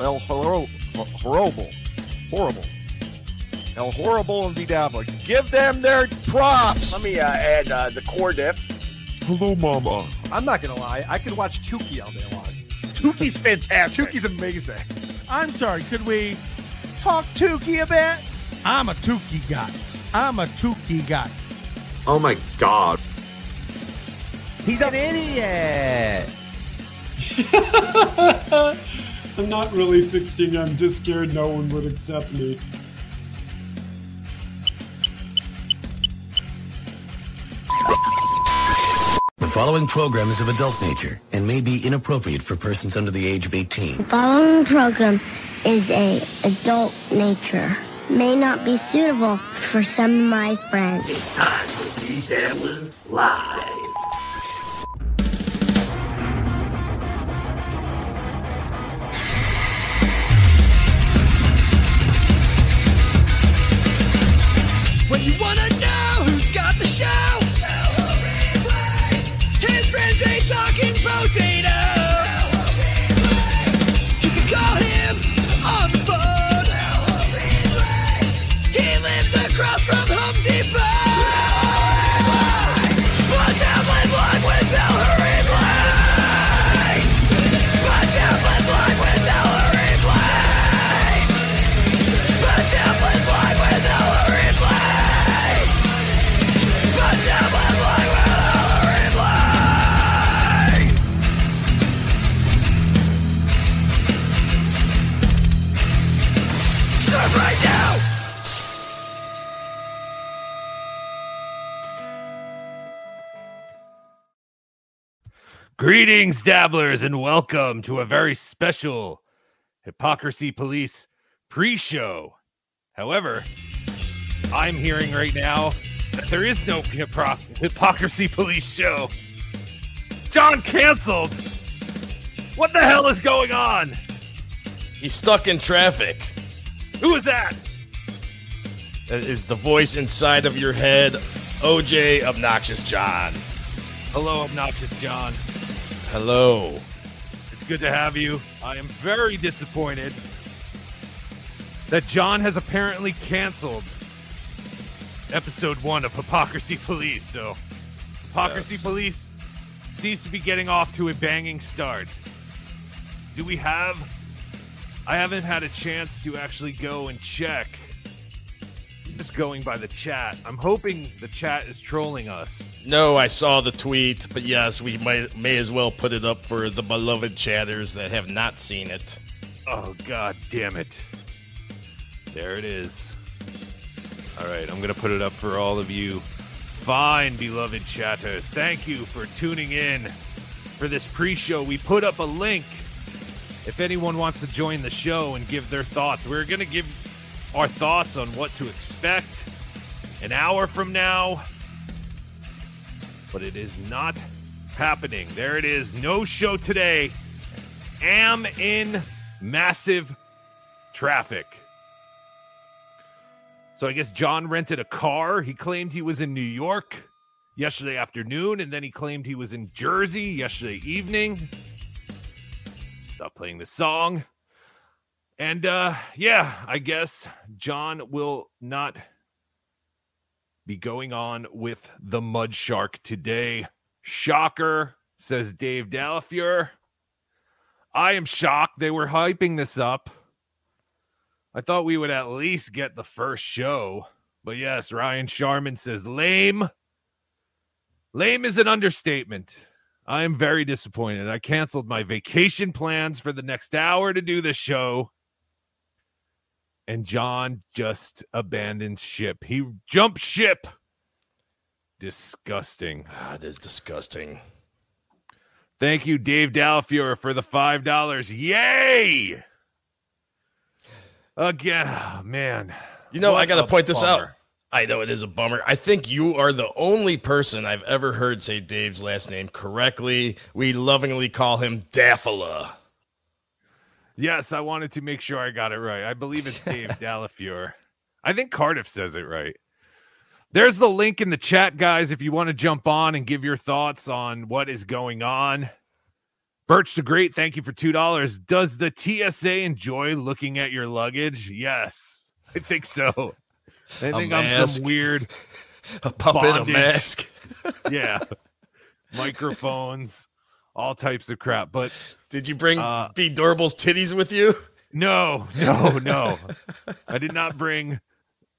El Horrible. Horrible. Horrible. El Horrible and Dabbler. Give them their props. Let me uh, add uh, the core diff. Hello, Mama. I'm not gonna lie. I could watch Tukey all day long. Tukey's fantastic. Tukey's amazing. I'm sorry, could we talk Tukey a bit? I'm a Tukey guy. I'm a Tukey guy. Oh my god. He's an idiot. I'm not really 16. I'm just scared no one would accept me. The following program is of adult nature and may be inappropriate for persons under the age of 18. The following program is a adult nature. May not be suitable for some of my friends. It's time for D-Dabbler Live. You wanna know who's got the show, his friends ain't talking potato. You can call him on the phone. He lives across from Home Depot. Greetings, dabblers, and welcome to a very special Hypocrisy Police pre show. However, I'm hearing right now that there is no Hypocrisy Police show. John canceled. What the hell is going on? He's stuck in traffic. Who is that? That is the voice inside of your head, OJ Obnoxious John. Hello, Obnoxious John. Hello. It's good to have you. I am very disappointed that John has apparently canceled episode one of Hypocrisy Police. So, Hypocrisy Yes. Police seems to be getting off to a banging start. Do we have? I haven't had a chance to actually go and check. Just going by the chat. I'm hoping the chat is trolling us. No, I saw the tweet, but yes, we might may as well put it up for the beloved chatters that have not seen it. Oh god damn it. There it is. Alright, I'm gonna put it up for all of you fine beloved chatters. Thank you for tuning in for this pre-show. We put up a link if anyone wants to join the show and give their thoughts. We're gonna give our thoughts on what to expect an hour from now. But it is not happening. There it is. No show today. Am in massive traffic. So I guess John rented a car. He claimed he was in New York yesterday afternoon, and then he claimed he was in Jersey yesterday evening. Stop playing the song. And uh yeah, I guess John will not be going on with the Mud Shark today. Shocker, says Dave Delafieur. I am shocked they were hyping this up. I thought we would at least get the first show. But yes, Ryan Sharman says lame. Lame is an understatement. I am very disappointed. I canceled my vacation plans for the next hour to do the show. And John just abandons ship. He jumps ship. Disgusting. Ah, it is disgusting. Thank you, Dave Dalafiore, for the five dollars. Yay! Again, oh, man. You know, I got to point this out. I know it is a bummer. I think you are the only person I've ever heard say Dave's last name correctly. We lovingly call him Daffala. Yes, I wanted to make sure I got it right. I believe it's Dave Dalafiore. I think Cardiff says it right. There's the link in the chat, guys, if you want to jump on and give your thoughts on what is going on. Birch the Great, thank you for two dollars. Does the TSA enjoy looking at your luggage? Yes, I think so. I think I'm some weird A puppet, a mask. yeah, microphones, all types of crap. But Did you bring Uh, B. Dorble's titties with you? no, no, no, I did not bring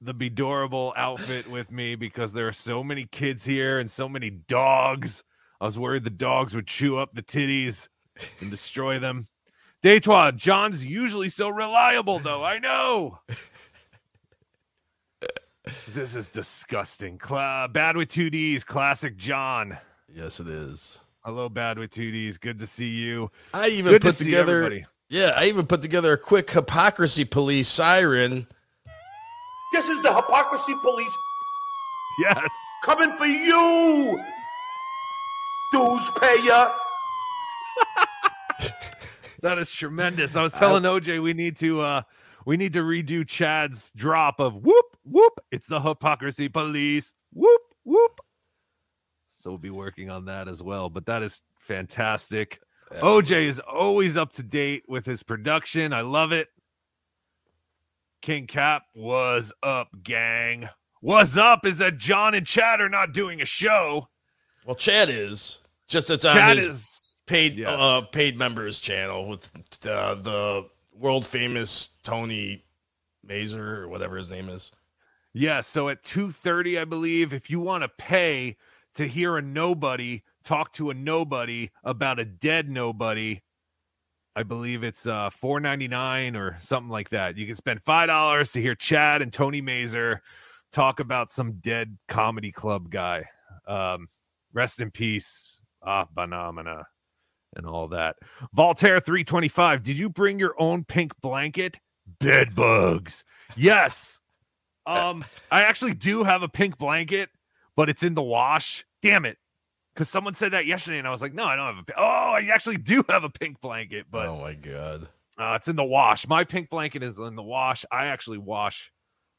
the Bedorable outfit with me because there are so many kids here and so many dogs. I was worried the dogs would chew up the titties and destroy them. Deitois, John's usually so reliable, though. I know. This is disgusting. Cla- Bad with two D's, classic John. Yes, it is. Hello, Bad with two D's. Good to see you. I even Good put see together. everybody. Yeah, I even put together a quick hypocrisy police siren. This is the hypocrisy police Yes. coming for you, dues payer. That is tremendous. I was telling OJ we need to uh we need to redo Chad's drop of whoop whoop. It's the hypocrisy police. Whoop whoop. So we'll be working on that as well. But that is fantastic. OJ is always up to date with his production. I love it. King Cap was up, gang. What's up is that John and Chad are not doing a show. Well, Chad is just it's on Chad his is paid Yes. uh paid members channel with uh, the world famous Tony Mazer or whatever his name is. Yeah, so at 2:30 I believe if you want to pay to hear a nobody talk to a nobody about a dead nobody, I believe it's uh 4.99 or something like that. You can spend $5 to hear Chad and Tony Mazer talk about some dead comedy club guy. Um rest in peace, ah Banamana and all that. Voltaire 325, did you bring your own pink blanket? Bed bugs. Yes. Um, I actually do have a pink blanket, but it's in the wash. Damn it. Because someone said that yesterday, and I was like, no, I don't have a. Oh, I actually do have a pink blanket, but oh my god. uh, it's in the wash. My pink blanket is in the wash. I actually wash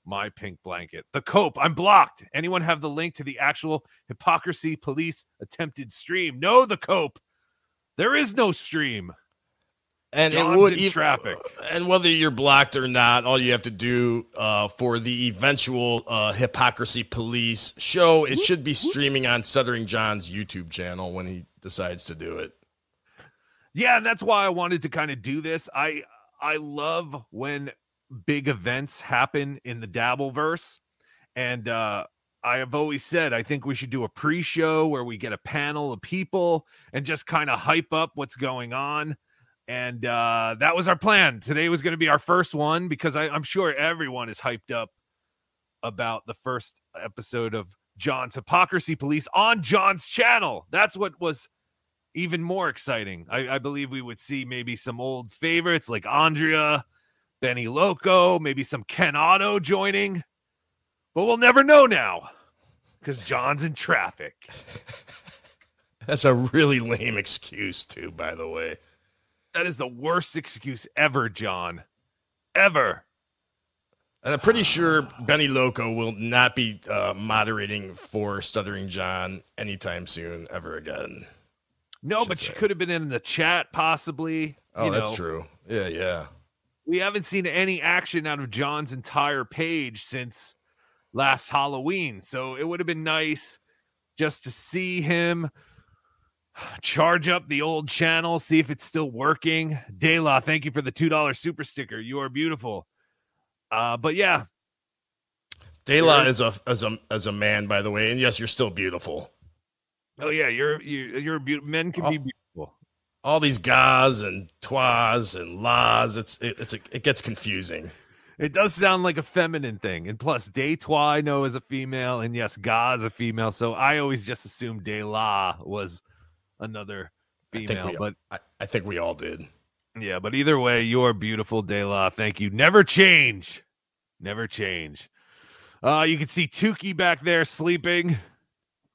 my pink blanket. The cope, I'm blocked. Anyone have the link to the actual hypocrisy police attempted stream? No, the cope. There is no stream. And John's it would in ev- traffic. And whether you're blocked or not, all you have to do uh, for the eventual uh, hypocrisy police show, it should be streaming on Stuttering John's YouTube channel when he decides to do it. Yeah, and that's why I wanted to kind of do this. I I love when big events happen in the Dabbleverse, and uh, I have always said I think we should do a pre-show where we get a panel of people and just kind of hype up what's going on. And uh, that was our plan. Today was going to be our first one because I, I'm sure everyone is hyped up about the first episode of John's Hypocrisy Police on John's channel. That's what was even more exciting. I, I believe we would see maybe some old favorites like Andrea, Benny Loco, maybe some Ken Otto joining, but we'll never know now because John's in traffic. That's a really lame excuse, too, by the way. That is the worst excuse ever, John. Ever. And I'm pretty sure Benny Loco will not be uh, moderating for Stuttering John anytime soon, ever again. No, but she could have been in the chat possibly. Oh, that's know. true. Yeah, yeah. we haven't seen any action out of John's entire page since last Halloween. So it would have been nice just to see him charge up the old channel, see if it's still working. De La, thank you for the $2 super sticker. You are beautiful. Uh, but yeah, De La is a as a as a man, by the way, and yes, you're still beautiful. oh yeah, you're you're, you're beautiful. Men can be Oh. beautiful. All these gaz and tois and las, it's it, it's a, it gets confusing. It does sound like a feminine thing. And plus, Deitois I know is a female, and yes, Ga is a female. So I always just assumed De La was another I female. we- But I, I think we all did. yeah, but either way, you're beautiful, De La. Thank you. Never change. Never change. Uh, you can see Tukey back there sleeping,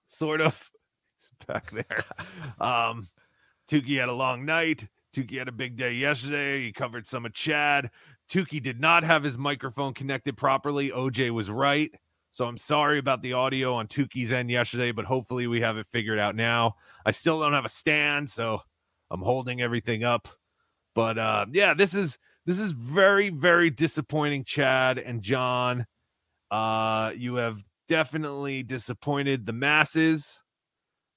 sort of. He's back there. Um, Tukey had a long night. Tukey had a big day yesterday. He covered some of Chad. Tukey did not have his microphone connected properly. OJ was right. So I'm sorry about the audio on Tukey's end yesterday, but hopefully we have it figured out now. I still don't have a stand, so I'm holding everything up. But uh, yeah, this is this is very very disappointing, Chad and John. Uh, you have definitely disappointed the masses.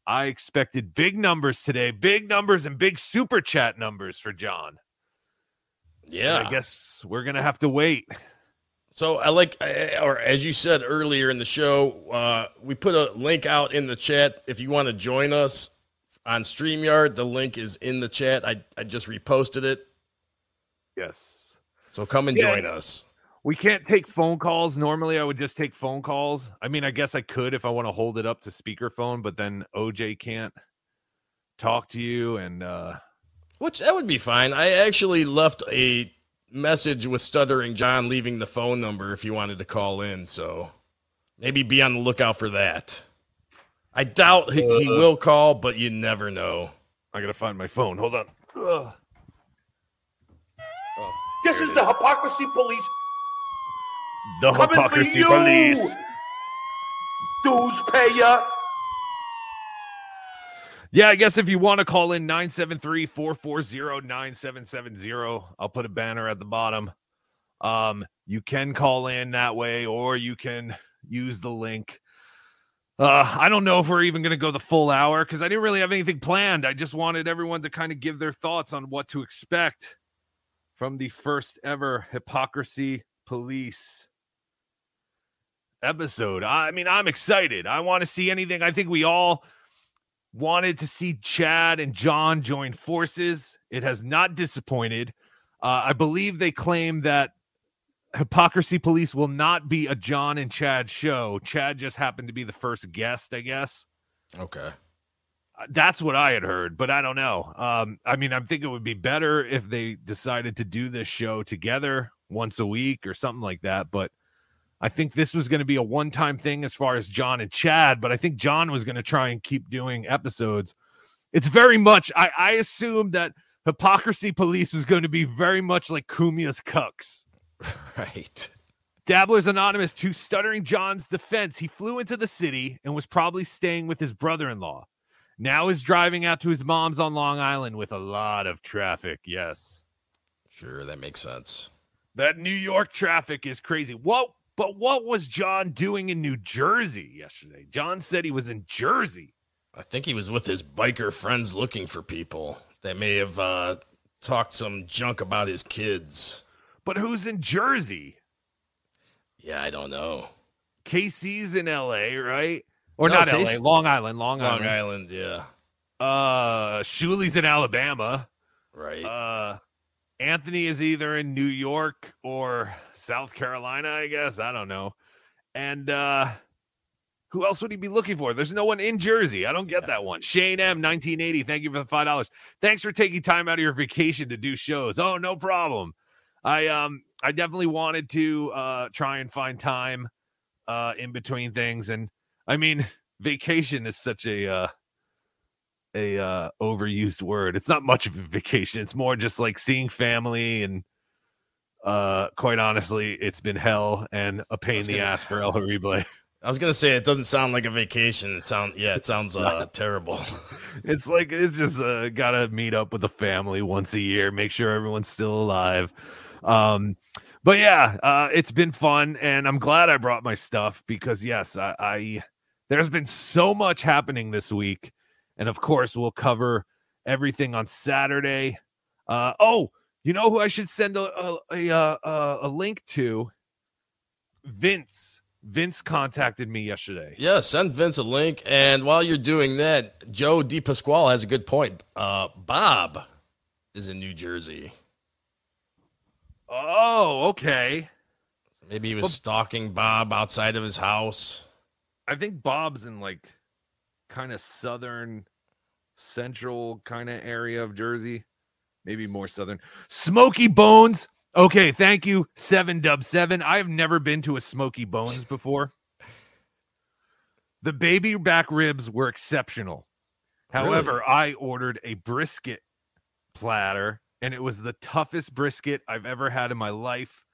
I expected big numbers today, big numbers and big super chat numbers for John. Yeah. I guess we're gonna have to wait. So I like, or as you said earlier in the show, uh, we put a link out in the chat. If you want to join us on StreamYard, the link is in the chat. I, I just reposted it. Yes. So come and Yeah. join us. We can't take phone calls. Normally, I would just take phone calls. I mean, I guess I could if I want to hold it up to speakerphone, but then OJ can't talk to you. And uh, Which that would be fine. I actually left a message with Stuttering John leaving the phone number if you wanted to call in. So maybe be on the lookout for that. I doubt he, he Uh. will call, but you never know. I gotta find my phone. Hold on. Ugh. This is the hypocrisy police The coming hypocrisy you. police. Dues payer. Yeah, I guess if you want to call in 973 440 9770, I'll put a banner at the bottom. Um, you can call in that way, or you can use the link. Uh, I don't know if we're even going to go the full hour because I didn't really have anything planned. I just wanted everyone to kind of give their thoughts on what to expect from the first ever hypocrisy police episode. I mean, I'm excited. I want to see anything. I think we all wanted to see Chad and John join forces. It has not disappointed. Uh, I believe they claim that Hypocrisy Police will not be a John and Chad show. Chad just happened to be the first guest, I guess. Okay. Uh, That's what I had heard, but I don't know. Um, I mean, I think it would be better if they decided to do this show together once a week or something like that. But I think this was going to be a one time thing as far as John and Chad, but I think John was going to try and keep doing episodes. It's very much, I, I assumed that Hypocrisy Police was going to be very much like Cumia's Cucks. Right. Dabblers Anonymous, to Stuttering John's defense, he flew into the city and was probably staying with his brother in law. Now is driving out to his mom's on Long Island with a lot of traffic. Yes. Sure, that makes sense. That New York traffic is crazy. What? But what was John doing in New Jersey yesterday? John said he was in Jersey. I think he was with his biker friends looking for people They may have uh, talked some junk about his kids. But who's in Jersey? Yeah, I don't know. KC's in LA, right? Or No, not KC LA, Long Island, Long, Long Island. Island, yeah. Uh Shuli's in Alabama. Right. Uh Anthony is either in New York or South Carolina, I guess. I don't know. And uh who else would he be looking for? There's no one in Jersey. I don't get that one. Shane M, 1980. Thank you for the five dollars. Thanks for taking time out of your vacation to do shows. Oh, no problem. I um I definitely wanted to uh try and find time uh in between things. And I mean, vacation is such a uh a uh overused word. It's not much of a vacation. It's more just like seeing family and uh quite honestly, it's been hell and a pain in the gonna- ass for El Horrible. I was gonna say it doesn't sound like a vacation. It sounds yeah, it sounds uh, terrible. it's like it's just uh, gotta meet up with the family once a year, make sure everyone's still alive. Um, but yeah, uh, it's been fun, and I'm glad I brought my stuff because yes, I, I there's been so much happening this week, and of course we'll cover everything on Saturday. Uh, oh, you know who I should send a a, a, a, a link to? Vince. Vince contacted me yesterday. Yeah, send Vince a link. And while you're doing that, Joe DePasquale has a good point. Uh, Bob is in New Jersey. Oh, okay. Maybe he was Well- stalking Bob outside of his house. I think Bob's in like kind of southern central kind of area of Jersey. Maybe more southern. Smokey Bones. Okay, thank you. Seven dub seven. I have never been to a Smokey Bones before. The baby back ribs were exceptional. However, I ordered a brisket platter and it was the toughest brisket I've ever had in my life.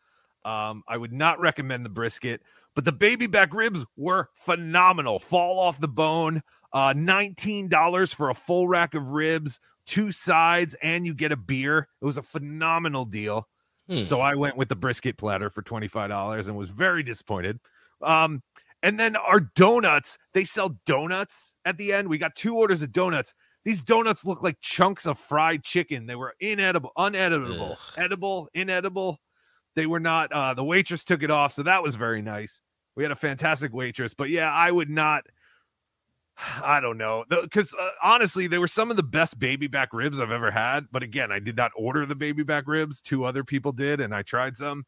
Um, I would not recommend the brisket, but the baby back ribs were phenomenal. Fall off the bone. Uh, $19 for a full rack of ribs two sides and you get a beer. It was a phenomenal deal. Hmm. So I went with the brisket platter for $25 and was very disappointed. Um, and then our donuts, they sell donuts at the end. We got two orders of donuts. These donuts look like chunks of fried chicken. They were inedible, unedible, edible, inedible. They were not. Uh, the waitress took it off, so that was very nice. We had a fantastic waitress, but yeah, I would not. I don't know because uh, honestly, they were some of the best baby back ribs I've ever had. But again, I did not order the baby back ribs. Two other people did, and I tried some.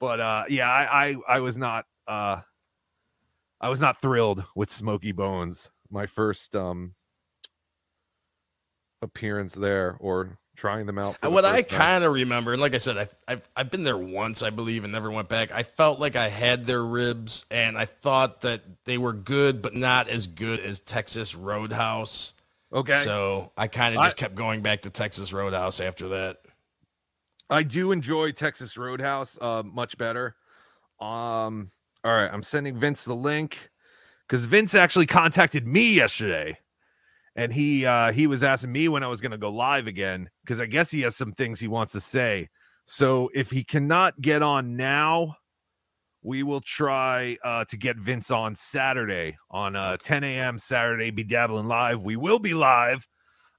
But uh, yeah, I, I I was not uh, I was not thrilled with Smokey Bones. My first um appearance there or trying them out. for the what I kind of remember, and like I said, I, I've I've been there once, I believe, and never went back. I felt like I had their ribs, and I thought that they were good, but not as good as Texas Roadhouse. Okay. So I kind of I- just kept going back to Texas Roadhouse after that. I do enjoy Texas Roadhouse uh, much better. Um, all right, I'm sending Vince the link because Vince actually contacted me yesterday, and he uh, he was asking me when I was going to go live again because I guess he has some things he wants to say. So if he cannot get on now, we will try uh, to get Vince on Saturday on uh, 10 a.m. Saturday. Be dabbling live. We will be live.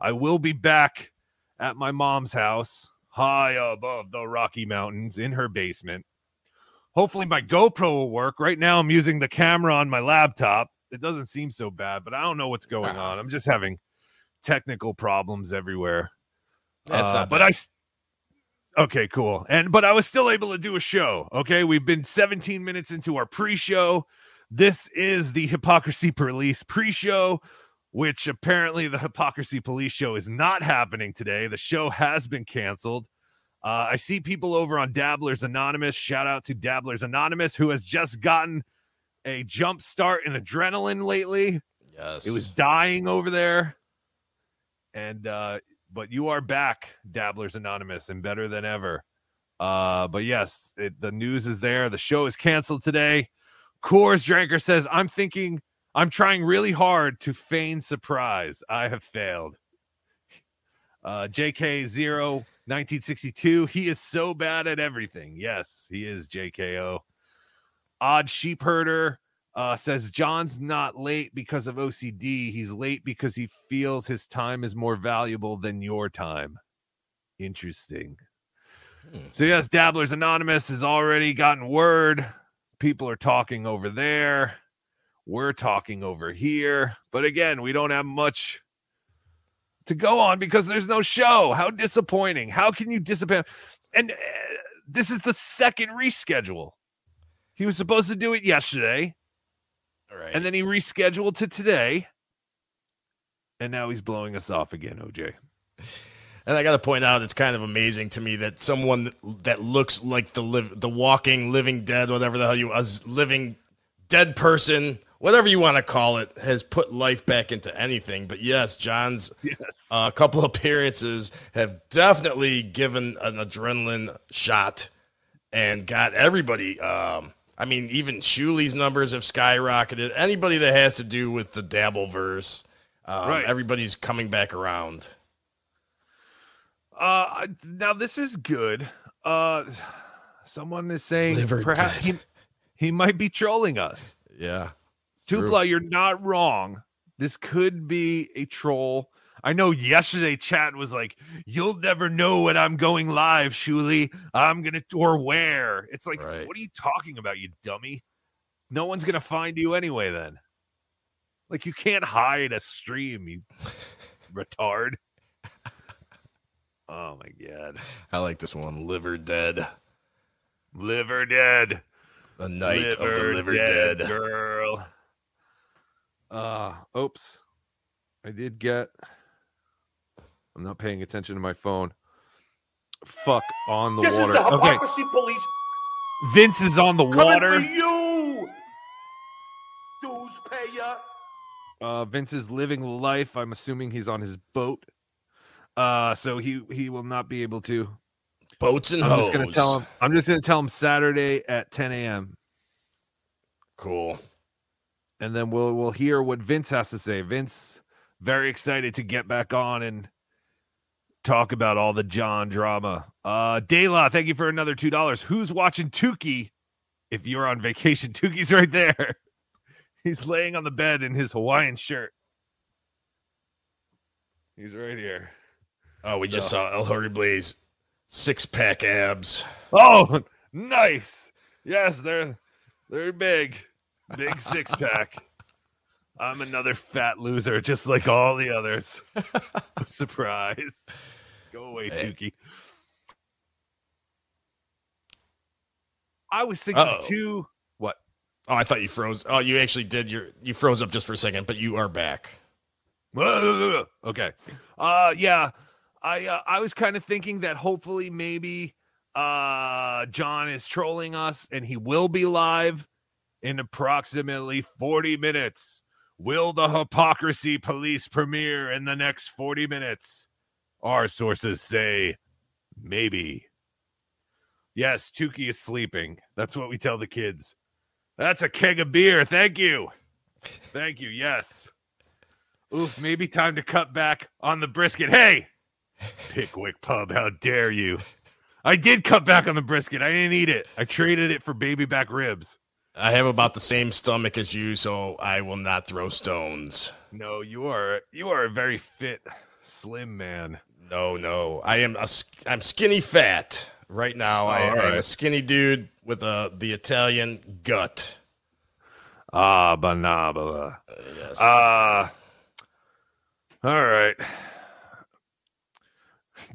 I will be back at my mom's house, high above the Rocky Mountains in her basement. Hopefully, my GoPro will work. Right now, I'm using the camera on my laptop. It doesn't seem so bad, but I don't know what's going on. I'm just having technical problems everywhere. That's Uh, not but bad. I. Okay, cool. And but I was still able to do a show. Okay, we've been 17 minutes into our pre-show. This is the Hypocrisy Police pre-show, which apparently the Hypocrisy Police show is not happening today. The show has been canceled. Uh, I see people over on Dabblers Anonymous. Shout out to Dabblers Anonymous, who has just gotten a jump start in adrenaline lately. Yes. It was dying over there. And uh but you are back, Dabblers Anonymous, and better than ever. Uh but yes, it, the news is there. The show is canceled today. Coors Dranker says, I'm thinking I'm trying really hard to feign surprise. I have failed. Uh JK0 1962. He is so bad at everything. Yes, he is JKO. Odd Sheep Herder uh, says John's not late because of OCD. He's late because he feels his time is more valuable than your time. Interesting. So, yes, Dabblers Anonymous has already gotten word. People are talking over there. We're talking over here. But again, we don't have much to go on because there's no show. How disappointing. How can you disappoint? And uh, this is the second reschedule. He was supposed to do it yesterday. Right. And then he rescheduled to today. And now he's blowing us off again, OJ. And I got to point out, it's kind of amazing to me that someone that, looks like the live, the walking, living dead, whatever the hell you, a living dead person, whatever you want to call it, has put life back into anything. But yes, John's uh, couple appearances have definitely given an adrenaline shot and got everybody. Um, I mean, even Shuli's numbers have skyrocketed. Anybody that has to do with the Dabbleverse, um, Right. everybody's coming back around. Uh now this is good. Uh someone is saying Liver perhaps he, he might be trolling us. Yeah. Tupla, you're not wrong. This could be a troll. I know yesterday chat was like, "You'll never know when I'm going live, Shuli. I'm gonna or where." It's like, Right. what are you talking about, you dummy? No one's gonna find you anyway. Then, like, you can't hide a stream, you retard. Oh my god, I like this one. Liver dead. liver dead. The night of the liver dead, dead. girl. Uh, oops. I did get. I'm not paying attention to my phone. Fuck on the This water. is the okay, hypocrisy police Vince is on the water. coming water. for you. Dues payer. Uh, Vince is living life. I'm assuming he's on his boat. Uh, so he he will not be able to. Boats and I'm hoes. just gonna tell him. I'm just gonna tell him Saturday at 10 a.m. Cool. and then we'll we'll hear what Vince has to say. Vince very excited to get back on and talk about all the John drama. Uh Dayla, thank you for another two dollars. Who's watching Tukey? If you're on vacation, Tukey's right there. He's laying on the bed in his Hawaiian shirt. He's right here. Oh, we just saw El Horrible's six pack abs. Oh, nice. Yes, they're they're big. Big six pack. I'm another fat loser, just like all the others. Surprise. Go away, Hey. Tukey. I was thinking Uh-oh. too. What? Oh, I thought you froze. Oh, you actually did. Your you froze up just for a second, but you are back. Okay. Uh yeah. I uh, I was kind of thinking that hopefully maybe uh John is trolling us and he will be live in approximately 40 minutes. Will the hypocrisy police premiere in the next 40 minutes? Our sources say maybe. Yes, Tukey is sleeping. That's what we tell the kids. That's a keg of beer. Thank you. Thank you. Yes. Oof, maybe time to cut back on the brisket. Hey, Pickwick Pub, how dare you? I did cut back on the brisket. I didn't eat it. I traded it for baby back ribs. I have about the same stomach as you, so I will not throw stones. No, you are you are a very fit, slim man. No, no, I am a I'm skinny fat right now. I, am a skinny dude with a the Italian gut. Ah, banabala. Yes. Ah. all right.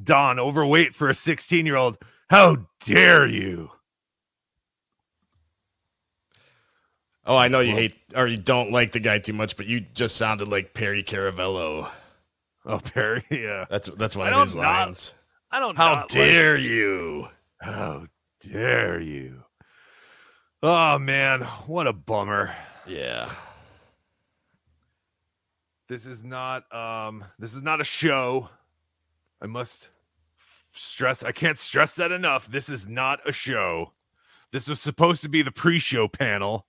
Don, overweight for a 16 year old. How dare you? oh, I know you hate or you don't like the guy too much, but you just sounded like Perry Caravello. Oh, Perry, yeah. That's that's one I of his not- lines. I don't know. How not like- dare you? How dare you? Oh man, what a bummer. Yeah. This is not um this is not a show. I must stress I can't stress that enough. This is not a show. This was supposed to be the pre-show panel.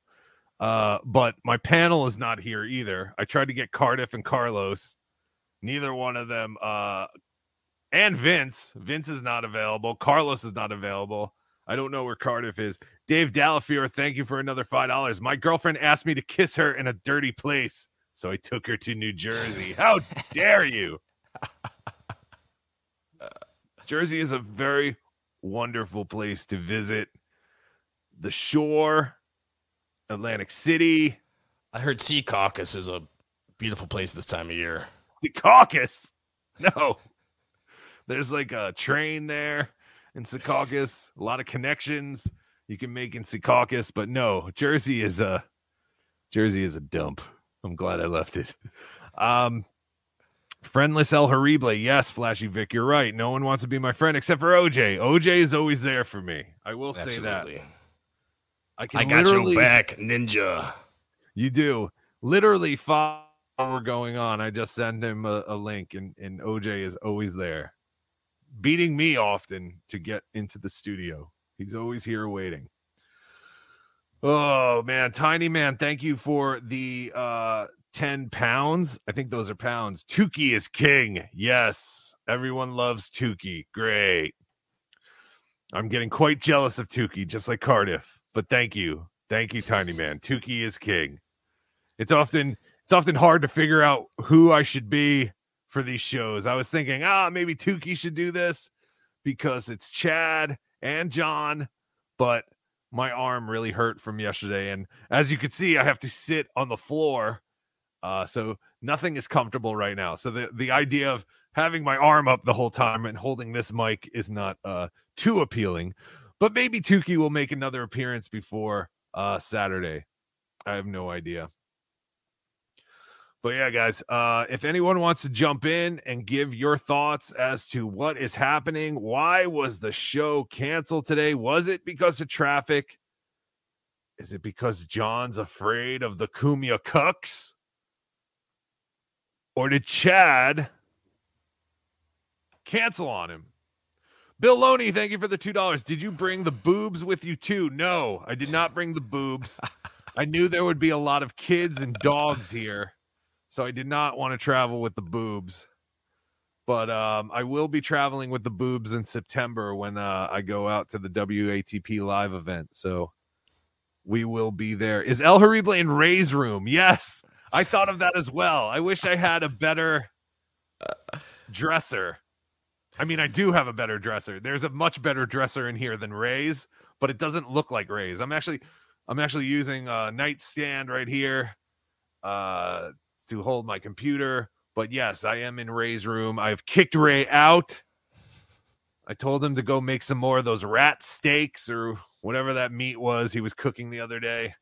Uh but my panel is not here either. I tried to get Cardiff and Carlos. Neither one of them uh and Vince. Vince is not available. Carlos is not available. I don't know where Cardiff is. Dave Delafier, thank you for another five dollars. My girlfriend asked me to kiss her in a dirty place, so I took her to New Jersey. How dare you? Jersey is a very wonderful place to visit. The shore, Atlantic City, I heard Secaucus is a beautiful place this time of year. The Caucasus. No, there's like a train there in Secaucus. A lot of connections you can make in Secaucus, but no, Jersey is a Jersey is a dump. I'm glad I left it. Um, friendless El Horrible. Yes, Flashy Vic, you're right. No one wants to be my friend except for OJ. OJ is always there for me. I will say Absolutely. that. I can I got literally- your back, ninja. you do. Literally, while we're going on, I just send him a, a link, and, and OJ is always there, beating me often to get into the studio. He's always here waiting. Oh man, tiny man, thank you for the uh 10 pounds. I think those are pounds. Tukey is king. Yes, everyone loves Tukey. Great. I'm getting quite jealous of Tukey, just like Cardiff. But thank you. Thank you, Tiny Man. Tukey is king. It's often it's often hard to figure out who I should be for these shows. I was thinking, ah, maybe Tukey should do this because it's Chad and John, but my arm really hurt from yesterday. And as you can see, I have to sit on the floor. Uh, so nothing is comfortable right now. So the, the idea of having my arm up the whole time and holding this mic is not uh, too appealing. But maybe Tukey will make another appearance before uh, Saturday. I have no idea. But yeah, guys, uh, if anyone wants to jump in and give your thoughts as to what is happening, why was the show canceled today? Was it because of traffic? Is it because John's afraid of the Cumia Cooks? Or did Chad cancel on him? Bill Loney, thank you for the $2. Did you bring the boobs with you too? No, I did not bring the boobs. I knew there would be a lot of kids and dogs here, so I did not want to travel with the boobs. But um, I will be traveling with the boobs in September when uh, I go out to the WATP live event. So we will be there. Is El Horrible in Ray's room? Yes. I thought of that as well. I wish I had a better dresser. I mean, I do have a better dresser. There's a much better dresser in here than Ray's, but it doesn't look like Ray's. I'm actually I'm actually using a nightstand right here uh to hold my computer. But yes, I am in Ray's room. I've kicked Ray out. I told him to go make some more of those rat steaks or whatever that meat was he was cooking the other day.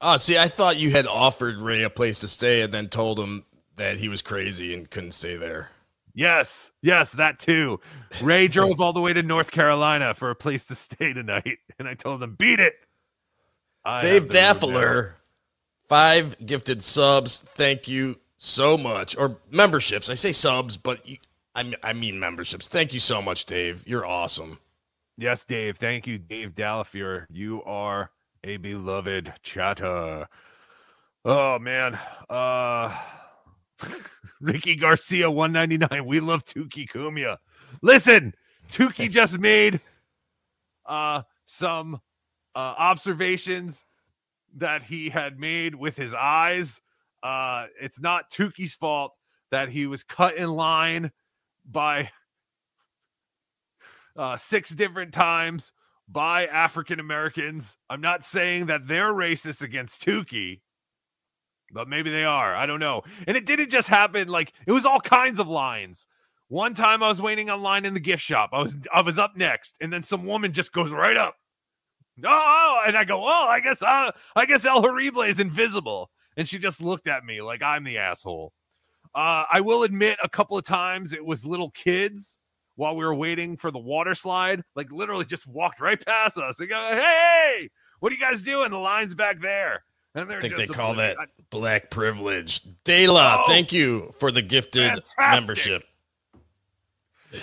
Oh, see, I thought you had offered Ray a place to stay and then told him that he was crazy and couldn't stay there. Yes, yes, that too. Ray drove all the way to North Carolina for a place to stay tonight, and I told him, beat it. I Dave. Daffler, five gifted subs. Thank you so much. Or memberships. I say subs, but you, I, mean, I mean memberships. Thank you so much, Dave. You're awesome. Yes, Dave. Thank you, Dave Dalafier. You are a beloved chatter. Oh man. Uh Ricky Garcia 199. We love Tukey Cumia. Listen, Tukey just made uh some uh observations that he had made with his eyes. Uh it's not Tukey's fault that he was cut in line by uh, six different times by African Americans. I'm not saying that they're racist against Tukey, but maybe they are. I don't know. And it didn't just happen like it was all kinds of lines. One time I was waiting online in the gift shop. I was I was up next, and then some woman just goes right up. Oh, and I go, oh, I guess uh, I guess El Horrible is invisible, and she just looked at me like I'm the asshole. Uh, I will admit, a couple of times it was little kids while we were waiting for the water slide, like literally just walked right past us. They go, "Hey, what are you guys doing?" The line's back there, and they're I think just they call that black privilege. Dela, Oh, thank you for the gifted fantastic. membership.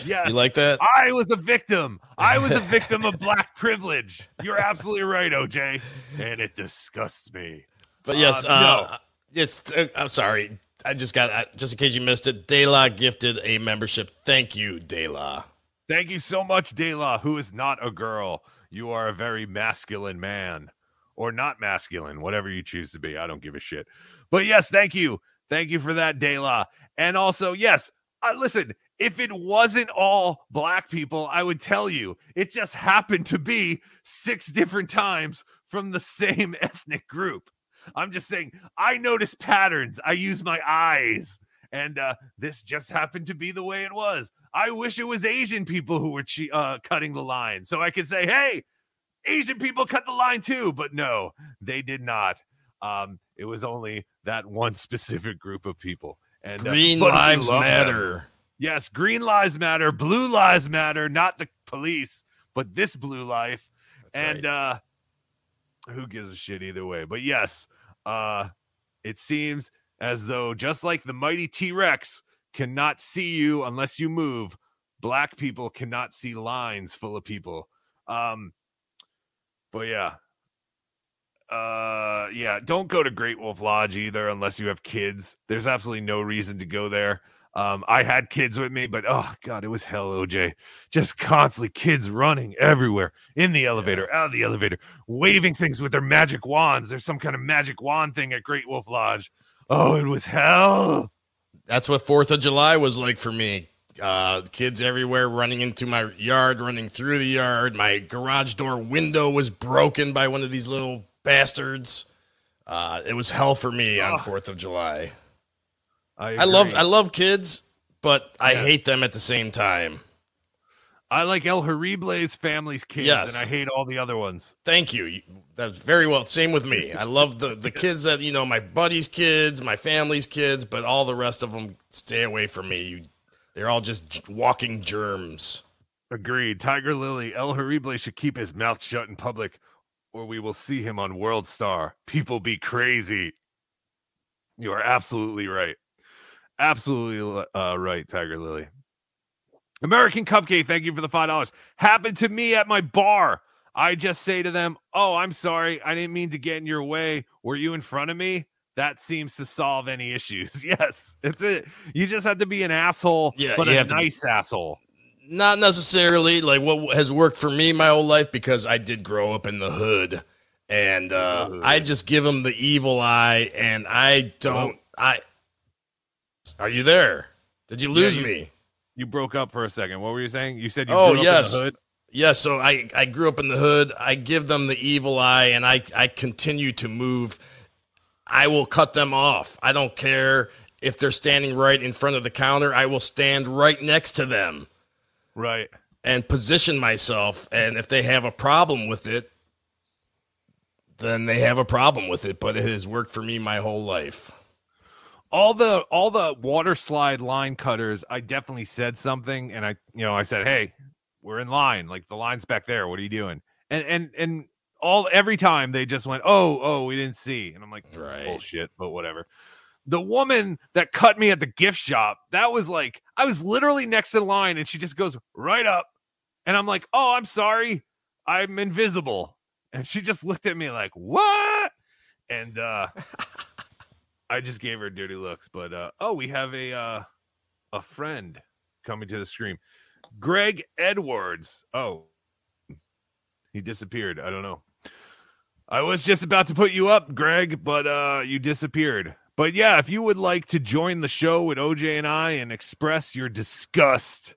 Yes, You like that? I was a victim. I was a victim of black privilege. You're absolutely right, OJ, and it disgusts me. But yes, Uh, uh, it's. Uh, I'm sorry. I just got uh, just in case you missed it. Dela gifted a membership. Thank you, Dela. Thank you so much, Dela, who is not a girl. You are a very masculine man, or not masculine, whatever you choose to be. I don't give a shit. But yes, thank you. Thank you for that, Dela. And also, yes, uh, listen, if it wasn't all black people, I would tell you it just happened to be six different times from the same ethnic group. I'm just saying, I notice patterns. I use my eyes. And uh, this just happened to be the way it was. I wish it was Asian people who were che- uh, cutting the line so I could say, hey, Asian people cut the line too. But no, they did not. Um, it was only that one specific group of people. And uh, Green we lives Matter. them. Yes, green lives matter, blue lives matter, not the police, but this blue life. and uh who gives a shit either way. But yes, uh it seems as though just like the mighty T-Rex cannot see you unless you move, black people cannot see lines full of people. Um but yeah. Uh yeah, don't go to Great Wolf Lodge either unless you have kids. There's absolutely no reason to go there. Um, I had kids with me, but oh god, it was hell, OJ. Just constantly kids running everywhere in the elevator, out of the elevator, waving things with their magic wands. There's some kind of magic wand thing at Great Wolf Lodge. Oh, it was hell. That's what Fourth of July was like for me. Uh, kids everywhere running into my yard, running through the yard. My garage door window was broken by one of these little bastards. Uh, it was hell for me on Oh. Fourth of July. I, I love. I love kids, but I hate them at the same time. I like El Horrible's family's kids, Yes. and I hate all the other ones. Thank you. That's very well. Same with me. I love the the kids that you know, my buddies' kids, my family's kids, but all the rest of them stay away from me. You, they're all just walking germs. Agreed. Tiger Lily, El Horrible should keep his mouth shut in public, or we will see him on World Star. People be crazy. You are absolutely right. Absolutely uh, right, Tiger Lily. American Cupcake, thank you for the five dollars. Happened to me at my bar. I just say to them, "Oh, I'm sorry. I didn't mean to get in your way. Were you in front of me?" that seems to solve any issues. Yes, it's it. You just have to be an asshole, Yeah, but a have to- nice asshole. Not necessarily like what has worked for me my whole life because I did grow up in the hood, and uh, I just give them the evil eye, and I don't. I are you there? Did you lose you- me? You broke up for a second. What were you saying? You said you Oh grew up yes, in the hood. yes. So I I grew up in the hood. I give them the evil eye, and I I continue to move. I will cut them off. I don't care if they're standing right in front of the counter. I will stand right next to them Right. and position myself. And if they have a problem with it, then they have a problem with it. But it has worked for me my whole life. All the all the water slide line cutters i definitely said something and i you know i said hey we're in line. Like the line's back there. What are you doing? And and and all every time they just went oh oh we didn't see. And i'm like Right. bullshit but whatever. The woman that cut me at the gift shop that was like i was literally next in line and she just goes right up and i'm like oh i'm sorry. I'm invisible. And she just looked at me like what? And uh I just gave her dirty looks, but uh oh, we have a uh a friend coming to the stream. Greg Edwards. Oh. He disappeared. I don't know. I was just about to put you up, Greg, but uh you disappeared. But yeah, if you would like to join the show with OJ and I and express your disgust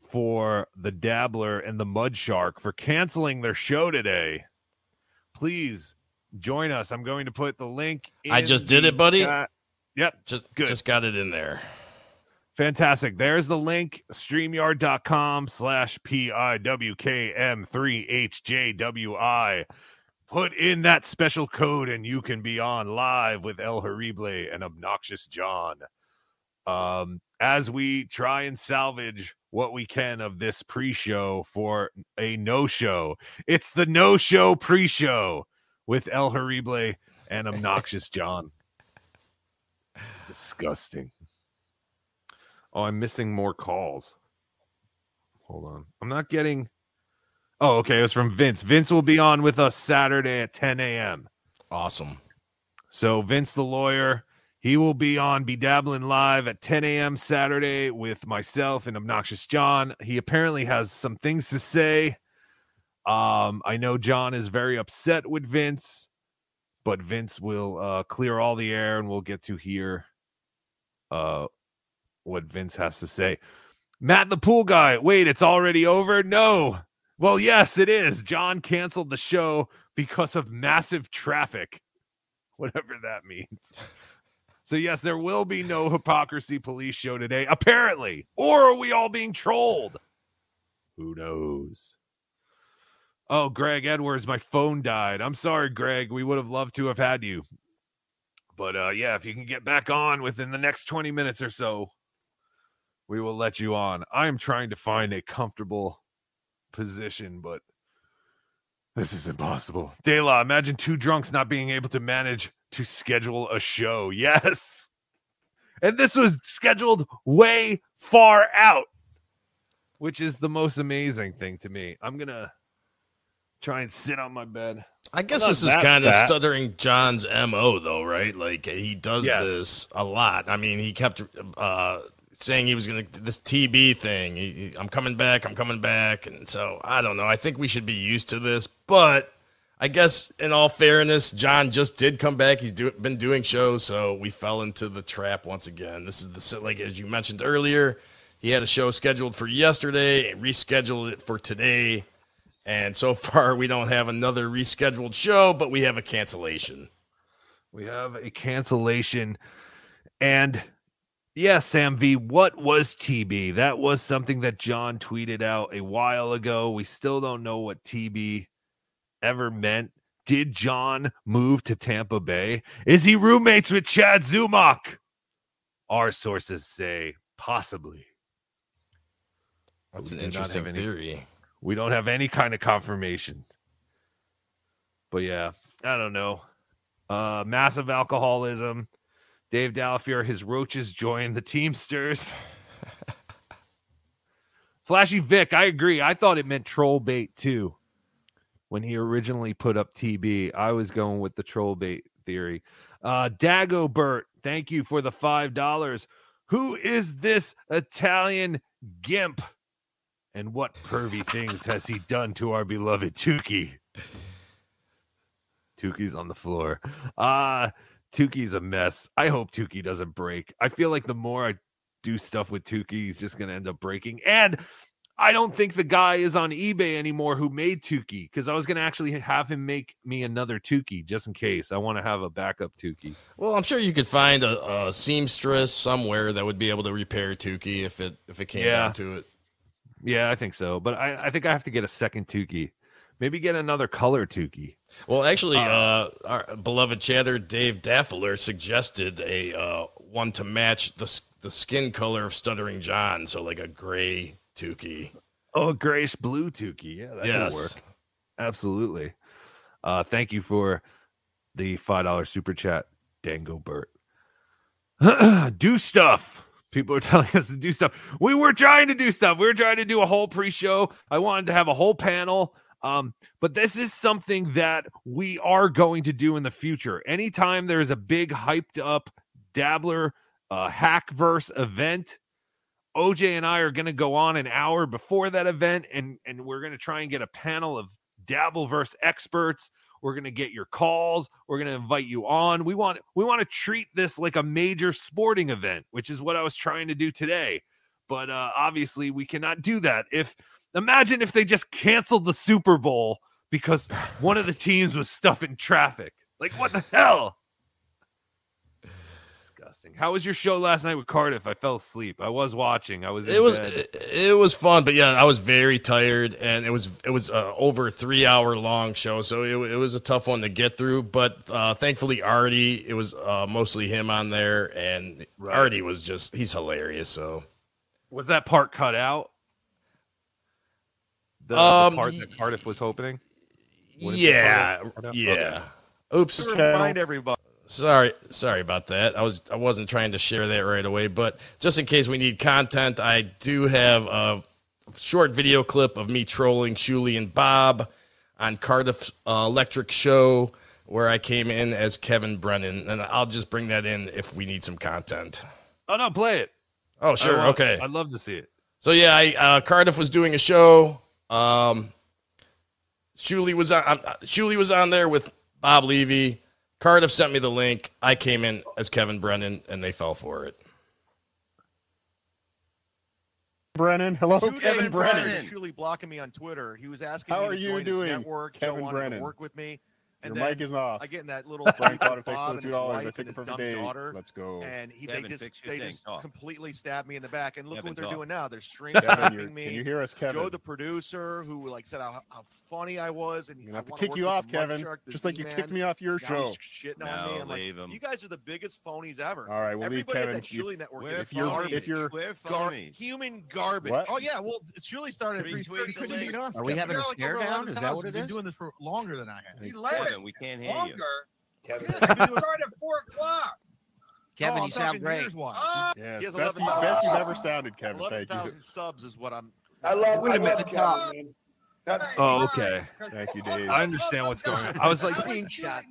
for the Dabbler and the Mud Shark for canceling their show today, please join us. I'm going to put the link. I just did it, buddy. chat. Yep. Just Good. just got it in there. Fantastic. There's the link, streamyard.com slash P-I-W-K-M-3-H-J-W-I. Put in that special code and you can be on live with El Horrible and Obnoxious John. Um, as we try and salvage what we can of this pre-show for a no-show. It's the no-show pre-show with El Horrible and Obnoxious John. Disgusting. Oh, I'm missing more calls. Hold on. I'm not getting. Oh, okay. It's from Vince. Vince will be on with us Saturday at 10 a.m. Awesome. So, Vince the lawyer, he will be on Be Dabbling Live at 10 a.m. Saturday with myself and Obnoxious John. He apparently has some things to say. Um, I know John is very upset with Vince, but Vince will uh, clear all the air and we'll get to hear uh, what Vince has to say. Matt the pool guy, wait, it's already over? No. Well, yes, it is. John canceled the show because of massive traffic, whatever that means. So, yes, there will be no hypocrisy police show today, apparently. Or are we all being trolled? Who knows? Oh, Greg Edwards, my phone died. I'm sorry, Greg. We would have loved to have had you. But uh yeah, if you can get back on within the next 20 minutes or so, we will let you on. I am trying to find a comfortable position, but this is impossible. De La, imagine two drunks not being able to manage to schedule a show. Yes. And this was scheduled way far out, which is the most amazing thing to me. I'm going to try and sit on my bed. I guess this is kind of fat. stuttering John's mo, though, right? Like he does Yes. this a lot. I mean, he kept uh, saying he was going to this TB thing. He, he- I'm coming back. I'm coming back, and so I don't know. I think we should be used to this, but I guess in all fairness, John just did come back. He's do, been doing shows, so we fell into the trap once again. This is the like as you mentioned earlier. He had a show scheduled for yesterday, and rescheduled it for today. And so far, we don't have another rescheduled show, but we have a cancellation. We have a cancellation. And yes, Sam V, what was TB? That was something that John tweeted out a while ago. We still don't know what TB ever meant. Did John move to Tampa Bay? Is he roommates with Chad Zumock? Our sources say possibly. That's an do not interesting any- theory. We don't have any kind of confirmation. But yeah, I don't know. Uh massive alcoholism. Dave Dalafier, his roaches join the Teamsters. Flashy Vic, I agree. I thought it meant troll bait too. When he originally put up TB, I was going with the troll bait theory. Uh, Dagobert, thank you for the five dollars. Who is this Italian gimp? And what pervy things has he done to our beloved Tukey? Tukey's on the floor. Uh Tukey's a mess. I hope Tukey doesn't break. I feel like the more I do stuff with Tukey, he's just gonna end up breaking. And I don't think the guy is on eBay anymore who made Tukey because I was gonna actually have him make me another Tukey just in case. I want to have a backup Tukey. Well, I'm sure you could find a, a seamstress somewhere that would be able to repair Tukey if it if it came Yeah. down to it. Yeah, I think so. But I, I think I have to get a second Tukey. Maybe get another color Tukey. Well, actually, uh, our beloved chatter Dave Daffler suggested a uh, one to match the the skin color of Stuttering John, so like a gray Tukey. Oh, grayish blue Tukey. Yeah, that Yes. work. Absolutely. Uh, thank you for the five dollar super chat, Dango Bert. do stuff. People are telling us to do stuff. We were trying to do stuff. We were trying to do a whole pre-show. I wanted to have a whole panel. Um, but this is something that we are going to do in the future. Anytime there's a big hyped up dabbler uh hackverse event, OJ and I are going to go on an hour before that event, and and we're going to try and get a panel of Dabbleverse experts. We're going to get your calls. We're going to invite you on. We want we want to treat this like a major sporting event, which is what I was trying to do today. But uh, obviously, we cannot do that. If imagine if they just canceled the Super Bowl because one of the teams was stuck in traffic. Like what the hell? Disgusting. How was your show last night with Cardiff? I fell asleep. I was watching. I was. It was bed. it, it was fun, but yeah, I was very tired, and it was it was uh, over three hour long show, so it, it was a tough one to get through. But uh, thankfully, Artie, it was uh, mostly him on there, and Artie was just he's hilarious. So Was that part cut out? The, the Um, part that Cardiff was hoping. Would yeah, part of- part of- yeah. Okay. Oops. To remind everybody. Sorry, sorry about that. I was I wasn't trying to share that right away, but just in case we need content, I do have a short video clip of me trolling Shuli and Bob on Cardiff uh, Electric Show, where I came in as Kevin Brennan, and I'll just bring that in if we need some content. Oh no, play it. Oh sure, want- okay. I'd love to see it. So yeah, I, uh, Cardiff was doing a show. Um, Shuli was on. Uh, Shuli was on there with Bob Levy. Cardiff sent me the link. I came in as Kevin Brennan, and they fell for it. Brennan. Hello, Two Kevin days Brennan. prior Truly blocking me on Twitter. He was asking How me are to you join his doing, network. Kevin Brennan? to work with me. And Your then mic is off. I get in that little Frank tweet Carter, with thanks Bob for and $2. I wife think it for the dumb day. daughter. Let's go. And he, Kevin, they just they just Talk. completely stabbed me in the back. And look Kevin, what they're talk. doing now. They're string Kevin, tapping you're- me. can you hear us, Kevin? Joe, the producer, who like said how, how funny I was, and I'm have to kick you off, Kevin, Shark, just like you Z-Man. kicked me off your show. he's Shitting on me. I'm like, leave him. you guys are the biggest phonies ever. All right, we'll leave Everybody at Kevin. that You- network We're if you're if you're We're Gar- phonies. human garbage. What? Oh yeah, well, it's really started at Three three thirty. thirty Couldn't beat us. Are we having a like stare down? Is that what it You've been doing this for longer than I have. Kevin, we can't hear you. Kevin, I've been at four o'clock. Kevin, Oh, you sound great. years yes, He has best, you, 11,000 best you've ever sounded, Kevin. Eleven Thank you. thousand subs is what I'm. I love, Wait a I minute. Kevin, Oh, okay. Thank you, Dave. I understand what's going on. I was like, Screenshot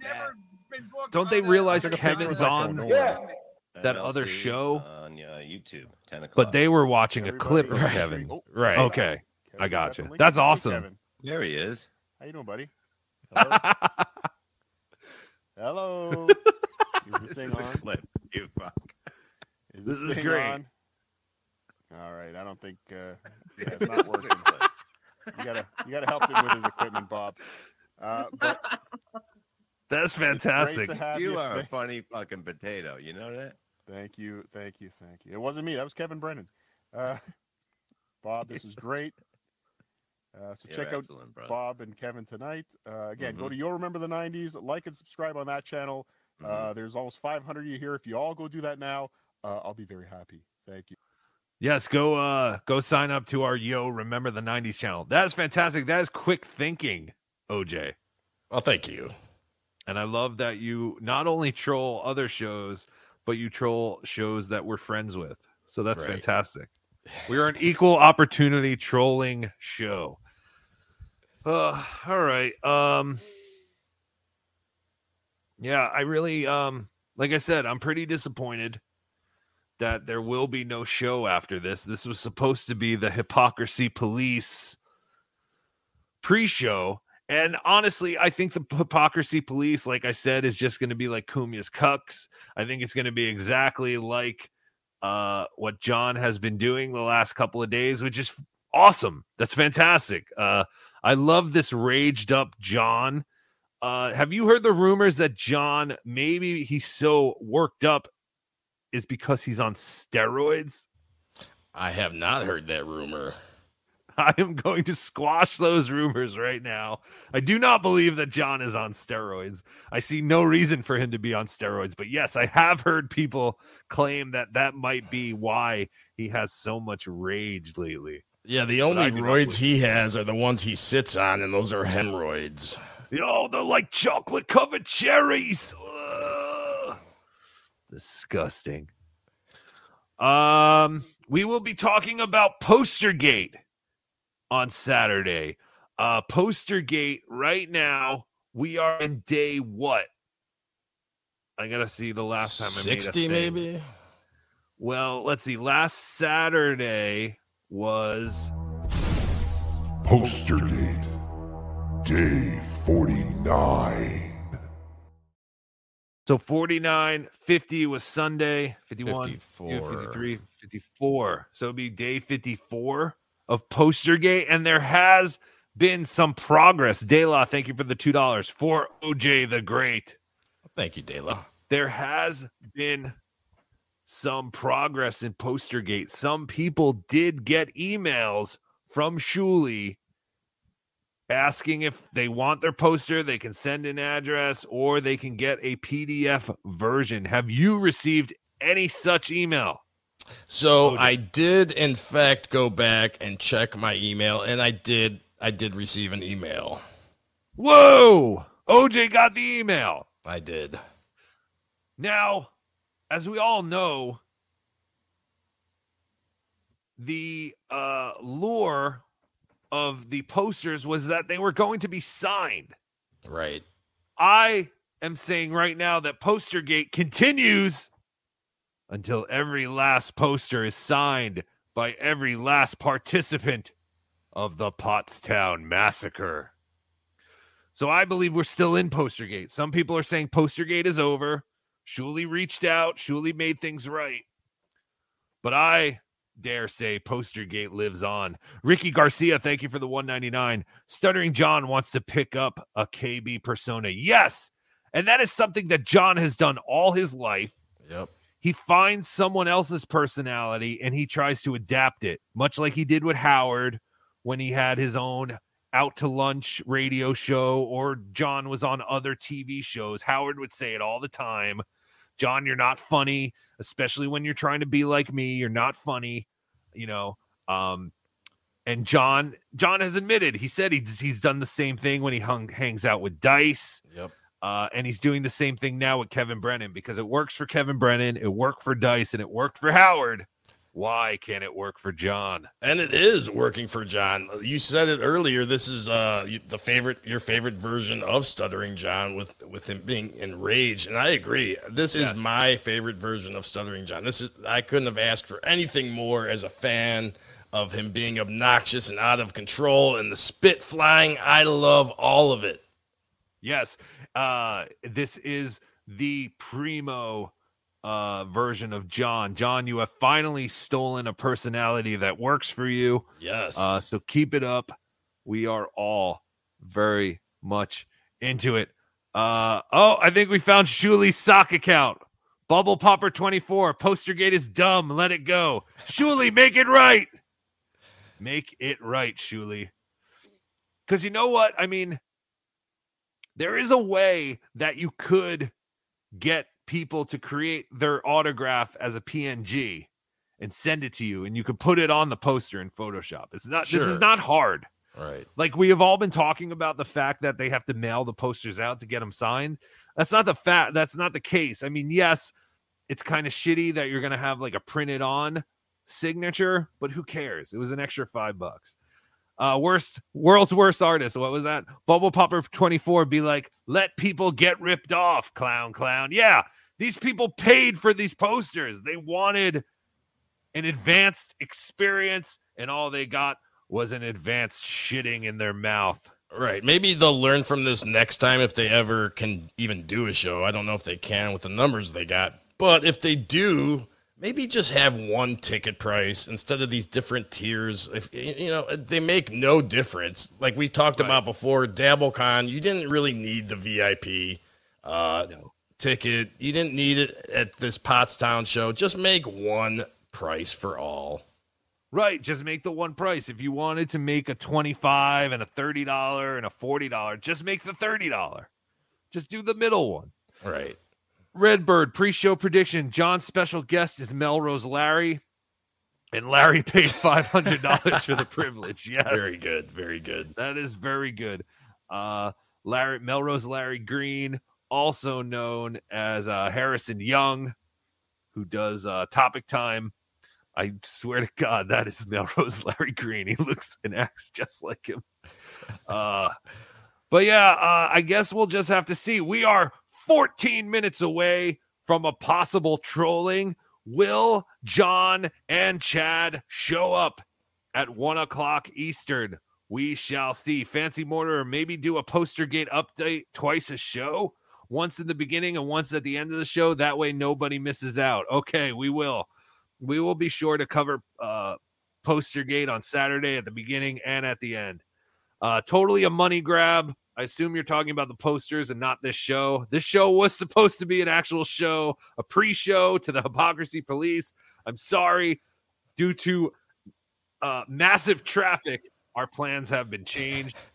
don't they realize Took a picture Kevin's with my phone, on? Yeah. worry. That other show? on uh, YouTube, ten o'clock. But they were watching a clip of Everybody- Kevin. Oh, Right. Okay. Kevin, I got gotcha. the link? That's awesome. Kevin. there he is. How you doing, buddy? Hello. Hello. Is this This thing is a on? clip. You fuck. Is This is thing great. on? All right. I don't think uh, yeah, it's not working. You gotta you gotta help him with his equipment, Bob. Uh, but That's fantastic. You you. are a funny fucking potato. You know that? Thank you, thank you, thank you. It wasn't me. That was Kevin Brennan. Uh, Bob, this is great. Uh, so You're check out excellent. Bob and Kevin tonight. Uh, again, go Mhm. to You'll Remember the 90s, like and subscribe on that channel. Uh, there's almost 500 of you here. If you all go do that now, uh, I'll be very happy. Thank you. Yes, go uh go sign up to our Yo Remember the 90s channel. That is fantastic. That is quick thinking, OJ. Well, thank you. And I love that you not only troll other shows, but you troll shows that we're friends with. So that's Right. fantastic. We are an equal opportunity trolling show. Uh, all right. Um Yeah, I really um like I said, I'm pretty disappointed that there will be no show after this. This was supposed to be the hypocrisy police pre-show. And honestly, I think the hypocrisy police, like I said, is just going to be like Cumia's cucks. I think it's going to be exactly like uh, what John has been doing the last couple of days, which is awesome. That's fantastic. Uh, I love this raged up John. Uh, have you heard the rumors that John maybe he's so worked up is because he's on steroids? I have not heard that rumor. I am going to squash those rumors right now. I do not believe that John is on steroids. I see no reason for him to be on steroids, but yes, I have heard people claim that that might be why he has so much rage lately. Yeah, the only roids he has are the ones he sits on, and those are hemorrhoids. Yo, they're like chocolate covered cherries. Ugh. Disgusting. Um, we will be talking about Postergate on Saturday. Uh, poster gate right now. We are in day what? I gotta see the last time I made a 60 maybe? Well, let's see. Last Saturday was Postergate, day 49. So 49, 50 was Sunday, 51, 54. 53, 54. So it'd be day 54 of Postergate. And there has been some progress. Dela, thank you for the $2 for OJ the Great. Thank you, Dela. There has been some progress in Postergate. Some people did get emails from Shuli asking if they want their poster, they can send an address or they can get a PDF version. Have you received any such email? So I did, in fact, go back and check my email, and I did. I did receive an email. Whoa! OJ got the email. I did. Now, as we all know, the uh, lure of the posters was that they were going to be signed. Right. I am saying right now that Postergate continues until every last poster is signed by every last participant of the Pottstown massacre. So I believe we're still in Postergate. Some people are saying Postergate is over. Shuli reached out, Shuli made things right. But I dare say Postergate lives on. Ricky Garcia, thank you for the 199. Stuttering John wants to pick up a KB persona. Yes. And that is something that John has done all his life. Yep. He finds someone else's personality and he tries to adapt it, much like he did with Howard when he had his own out to lunch radio show or John was on other TV shows. Howard would say it all the time. John, you're not funny, especially when you're trying to be like me. You're not funny, you know. Um, and John, John has admitted he said he's he's done the same thing when he hung hangs out with Dice. Yep. Uh, and he's doing the same thing now with Kevin Brennan because it works for Kevin Brennan, it worked for Dice, and it worked for Howard. Why can't it work for John? And it is working for John. You said it earlier. This is uh the favorite, your favorite version of Stuttering John with with him being enraged, and I agree. This Yes. is my favorite version of Stuttering John. This is I couldn't have asked for anything more as a fan of him being obnoxious and out of control and the spit flying. I love all of it. Yes. Uh this is the primo uh version of John. John, you have finally stolen a personality that works for you. Yes. Uh so keep it up. We are all very much into it. Uh oh, I think we found Shuli's sock account. Bubble Popper 24. Postergate is dumb. Let it go. Shuli, make it right. Make it right, Shuli. Because you know what? I mean, there is a way that you could get people to create their autograph as a PNG and send it to you, and you could put it on the poster in Photoshop. It's not. This is not hard. Right. Like we have all been talking about the fact that they have to mail the posters out to get them signed. That's not the fact. That's not the case. I mean, yes, it's kind of shitty that you're gonna have like a printed on signature, but who cares? It was an extra five bucks. Uh, worst world's worst artist. What was that? Bubble Popper 24 be like, let people get ripped off, clown, clown. Yeah, These people paid for these posters. They wanted an advanced experience, and all they got was an advanced shitting in their mouth. Right. Maybe they'll learn from this next time if they ever can even do a show. I don't know if they can with the numbers they got, but if they do, maybe just have one ticket price instead of these different tiers. If you know, they make no difference. Like we talked about before, DabbleCon, you didn't really need the VIP uh, ticket. You didn't need it at this Pottstown show. Just make one price for all. Right, just make the one price. If you wanted to make a 25 and a $30 and a $40, just make the $30. Just do the middle one. Right. Redbird pre-show prediction. John's special guest is Melrose Larry. And Larry paid $500 for the privilege. Yes. Very good. Very good. That is very good. Uh Larry Melrose Larry Green, also known as uh, Harrison Young, who does uh, Topic Time. I swear to God, that is Melrose Larry Green. He looks and acts just like him. Uh, but yeah, uh, I guess we'll just have to see. We are 14 minutes away from a possible trolling. Will John and Chad show up at one o'clock Eastern? We shall see. Fancy Mortar maybe do a poster gate update twice a show, once in the beginning and once at the end of the show. That way nobody misses out. Okay, we will. We will be sure to cover uh poster gate on Saturday at the beginning and at the end. Uh totally a money grab. I assume you're talking about the posters and not this show. This show was supposed to be an actual show, a pre-show to the hypocrisy police. I'm sorry, due to uh, massive traffic, our plans have been changed.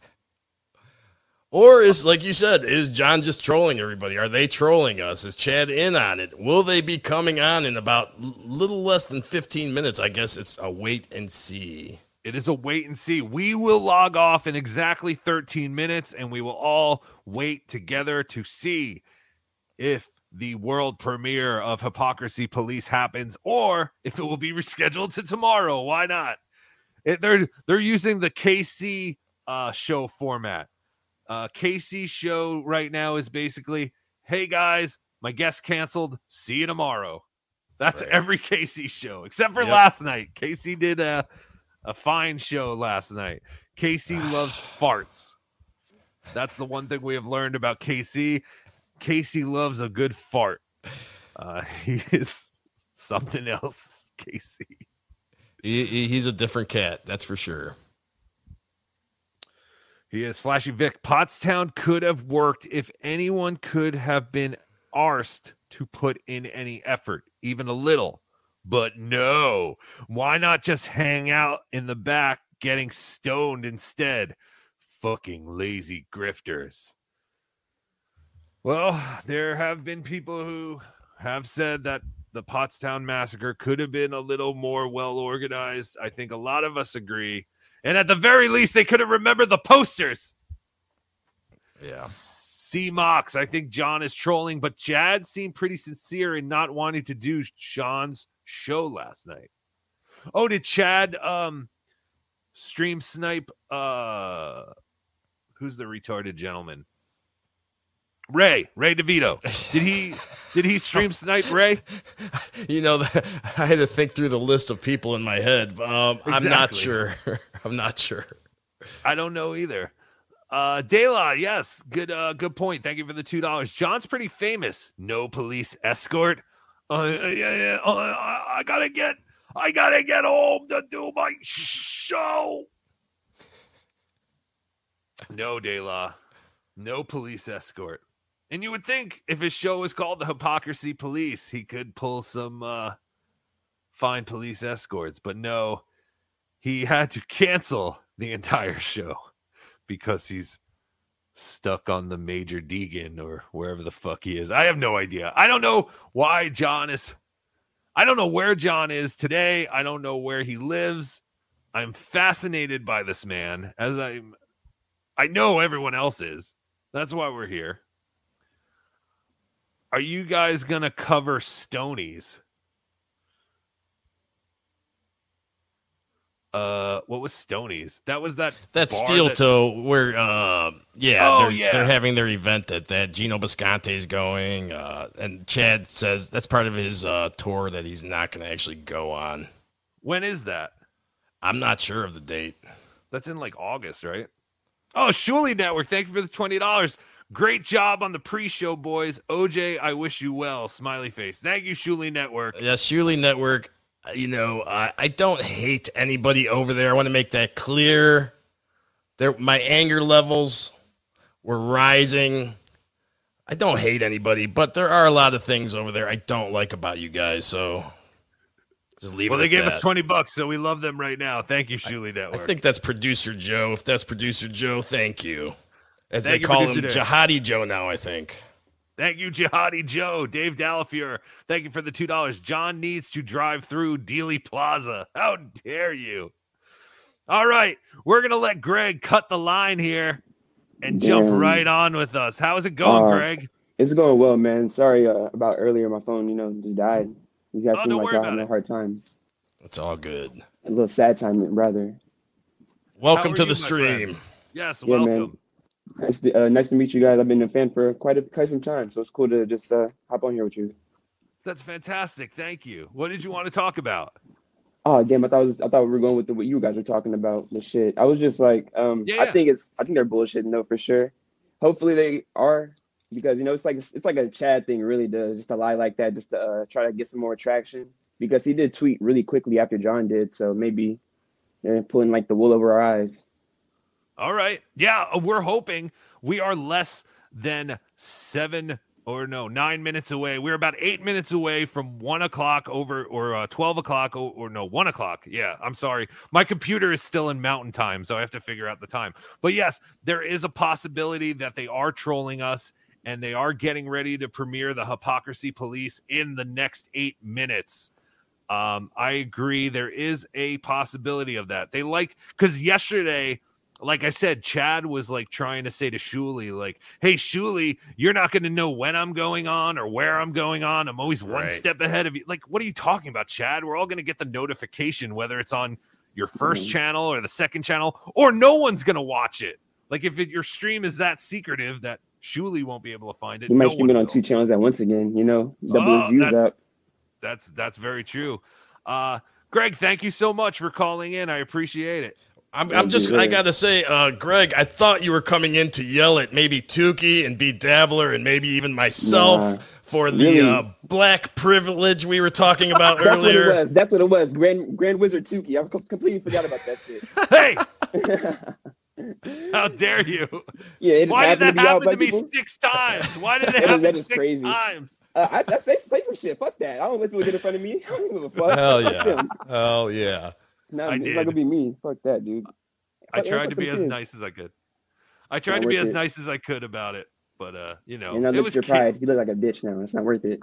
Or is like you said, is John just trolling everybody? Are they trolling us? Is Chad in on it? Will they be coming on in about little less than 15 minutes? I guess it's a wait and see. It is a wait and see. We will log off in exactly 13 minutes and we will all wait together to see if the world premiere of Hypocrisy Police happens or if it will be rescheduled to tomorrow. Why not? It, they're they're using the KC uh, show format. Uh, KC show right now is basically, hey guys, my guest canceled. See you tomorrow. That's every KC show except for Yep. last night. KC did a a fine show last night. KC loves farts. That's the one thing we have learned about KC. KC loves a good fart. Uh, he is something else. KC. He, he- he's a different cat, that's for sure. He is Flashy Vic. Pottstown could have worked if anyone could have been arsed to put in any effort, even a little. But no. Why not just hang out in the back getting stoned instead? Fucking lazy grifters. Well, there have been people who have said that the Pottstown massacre could have been a little more well organized. I think a lot of us agree. And at the very least, they could have remembered the posters. Yeah. C Mox, I think John is trolling, but Jad seemed pretty sincere in not wanting to do Sean's show last night. Oh, did Chad um stream snipe uh who's the retarded gentleman? Ray, Ray DeVito. Did he did he stream snipe Ray? You know, I had to think through the list of people in my head. Um, I'm not sure. I'm not sure. I don't know either. Uh Dela, yes, good uh good point. Thank you for the two dollars. John's pretty famous. No police escort. Uh, yeah, yeah. Uh, I, gotta get I gotta get home to do my show. No, Dela. No police escort. And you would think if his show was called the Hypocrisy Police, he could pull some uh fine police escorts, but no, he had to cancel the entire show because he's stuck on the Major Deegan or wherever the fuck he is. I have no idea. I don't know why John is. I don't know where John is today. I don't know where he lives. I'm fascinated by this man, as I'm. I know everyone else is. That's why we're here. Are you guys gonna cover Stonies? Uh, what was Stony's? That was that. that Steel that- Toe, where uh, yeah, Oh, they're yeah. they're having their event that that Gino is going, uh, and Chad says that's part of his uh, tour that he's not going to actually go on. When is that? I'm not sure of the date. That's in like August, right? Oh, Shuli Network. Thank you for the twenty dollars. Great job on the pre-show, boys. OJ, I wish you well. Smiley face. Thank you, Shuli Network. Yeah, Shuli Network. You know, I, I don't hate anybody over there. I want to make that clear. There, my anger levels were rising. I don't hate anybody, but there are a lot of things over there I don't like about you guys. So just leave Well, they gave that. us twenty bucks, so we love them right now. Thank you, Shuli I think that's producer Joe. If that's producer Joe, thank you. As Thank they you, call him, Jihadi Joe now. I think. Thank you, Jihadi Joe. Dave Delafier. Thank you for the two dollars. John needs to drive through Dealey Plaza. How dare you? All right, we're gonna let Greg cut the line here and jump Damn. right on with us. How is it going, Uh, Greg? It's going well, man. Sorry uh, about earlier. My phone, you know, just died. You guys Oh, seem like y'all having a hard time. It's all good. A little sad time, brother. Welcome to you, the my friend? stream. Yes, Yeah, welcome. man. Nice to, uh, nice to meet you guys. I've been a fan for quite a quite some time, so it's cool to just uh, hop on here with you. That's fantastic. Thank you. What did you want to talk about? Oh damn! I thought it was, I thought we were going with the, what you guys were talking about the shit. I was just like, um, Yeah, I think it's I think they're bullshitting though for sure. Hopefully they are because you know it's like it's like a Chad thing really to just to lie like that just to uh, try to get some more traction because he did tweet really quickly after John did, so maybe they're pulling like the wool over our eyes. All right. Yeah, uh, we're hoping we are less than seven or no, nine minutes away. We're about eight minutes away from one o'clock over or uh, 12 o'clock or, or no, one o'clock. Yeah, I'm sorry. My computer is still in mountain time, so I have to figure out the time. But yes, there is a possibility that they are trolling us and they are getting ready to premiere the Hypocrisy Police in the next eight minutes. Um, I agree. There is a possibility of that. They like because yesterday, like I said, Chad was like trying to say to Shuli, like, "Hey, Shuli, you're not going to know when I'm going on or where I'm going on. I'm always one Right. step ahead of you." Like, what are you talking about, Chad? We're all going to get the notification whether it's on your 1st Mhm. channel or the second channel, or no one's going to watch it. Like, if it, your stream is that secretive that Shuli won't be able to find it, He might no stream it on will. two channels at once again. You know, double his Oh, views that's, up. That's that's very true. Uh, Greg, thank you so much for calling in. I appreciate it. I'm, I'm just, I gotta say, uh, Greg, I thought you were coming in to yell at maybe Tukey and BeDabbler and maybe even myself Nah, for the really. uh, black privilege we were talking about That's what it earlier. was. That's what it was. Grand Grand Wizard Tukey. I completely forgot about that shit. Hey, how dare you? Yeah, it Why did that to happen by to me people. six times? Why did it That is- happen that is six crazy. times? Uh, I, I say say some shit. Fuck that. I don't let people get in front of me. I don't give a fuck. Hell Fuck yeah. them. Hell yeah. No, I it's did. not gonna be me. Fuck that, dude. I Fuck- tried to be them as kids. nice as I could. I tried to be as it. nice as I could about it, but uh, you know, And I it was your cute. pride. He looks like a bitch now. It's not worth it.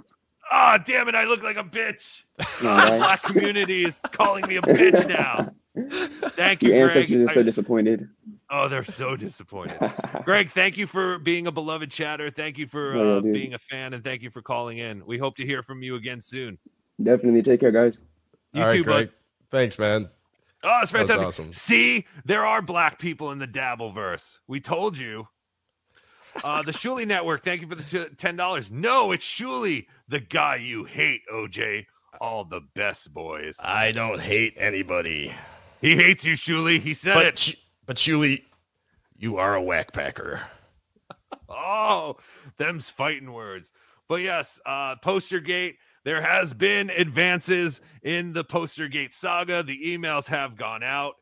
Ah, damn it! I look like a bitch. No, the right? black community is calling me a bitch now. Thank you, Your Greg. ancestors are so I- disappointed. Oh, they're so disappointed. Greg, thank you for being a beloved chatter. Thank you for Oh, yeah, uh, being a fan, and thank you for calling in. We hope to hear from you again soon. Definitely take care, guys. You All right, too, Greg. bud. Thanks, man. Oh, it's That was fantastic. awesome. See, there are black people in the Dabbleverse. We told you. Uh, the Shuli Network, thank you for the $10. No, it's Shuli, the guy you hate, OJ. All the best boys. I don't hate anybody. He hates you, Shuli. He said But, it. Sh- but Shuli, you are a whackpacker. Oh, them's fighting words. But yes, uh, Postergate, there has been advances in the Postergate saga. The emails have gone out.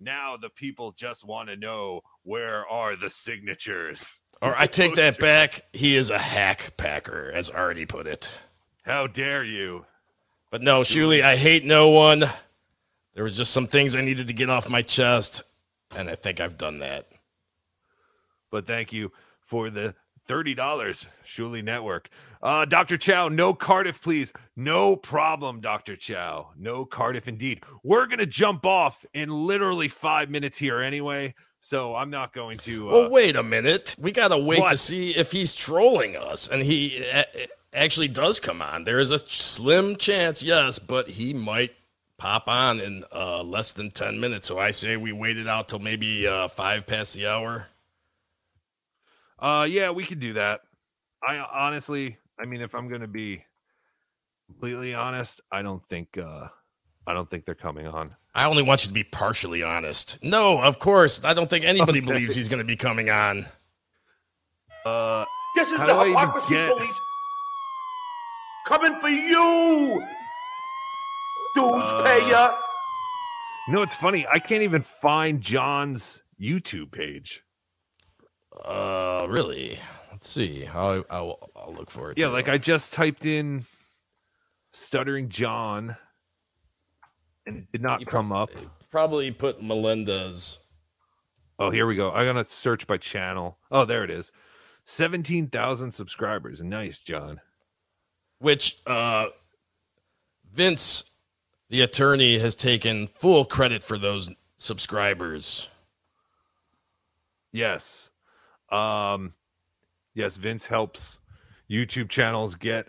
Now the people just want to know where are the signatures? Or I take that back. He is a hack packer, as Artie put it. How dare you? But no, Shuli, I hate no one. There was just some things I needed to get off my chest, and I think I've done that. But thank you for the $30, Shuli Network. Uh, Dr. Chow, no Cardiff, please. No problem, Dr. Chow. No Cardiff indeed. We're going to jump off in literally five minutes here anyway. So I'm not going to. Uh, well, wait a minute. We gotta wait to see if he's trolling us, and he a- actually does come on. There is a slim chance, yes, but he might pop on in uh, less than 10 minutes. So I say we wait it out till maybe uh, five past the hour. Uh, yeah, we could do that. I honestly, I mean, if I'm gonna be completely honest, I don't think, uh, I don't think they're coming on. I only want you to be partially honest. No, of course. I don't think anybody Okay. believes he's going to be coming on. Uh, This is the do I even hypocrisy get- police coming for you, dues Uh, payer. no, it's funny. I can't even find John's YouTube page. Uh, really? Let's see. I'll, I'll, I'll look for it. Yeah, too. like I just typed in "stuttering John," and it did not come up. probably put Melinda's. Oh, here we go. I'm gonna search by channel. Oh, there it is. Seventeen thousand subscribers. Nice, John. which uh Vince the attorney has taken full credit for those subscribers. Yes. Um yes, Vince helps YouTube channels get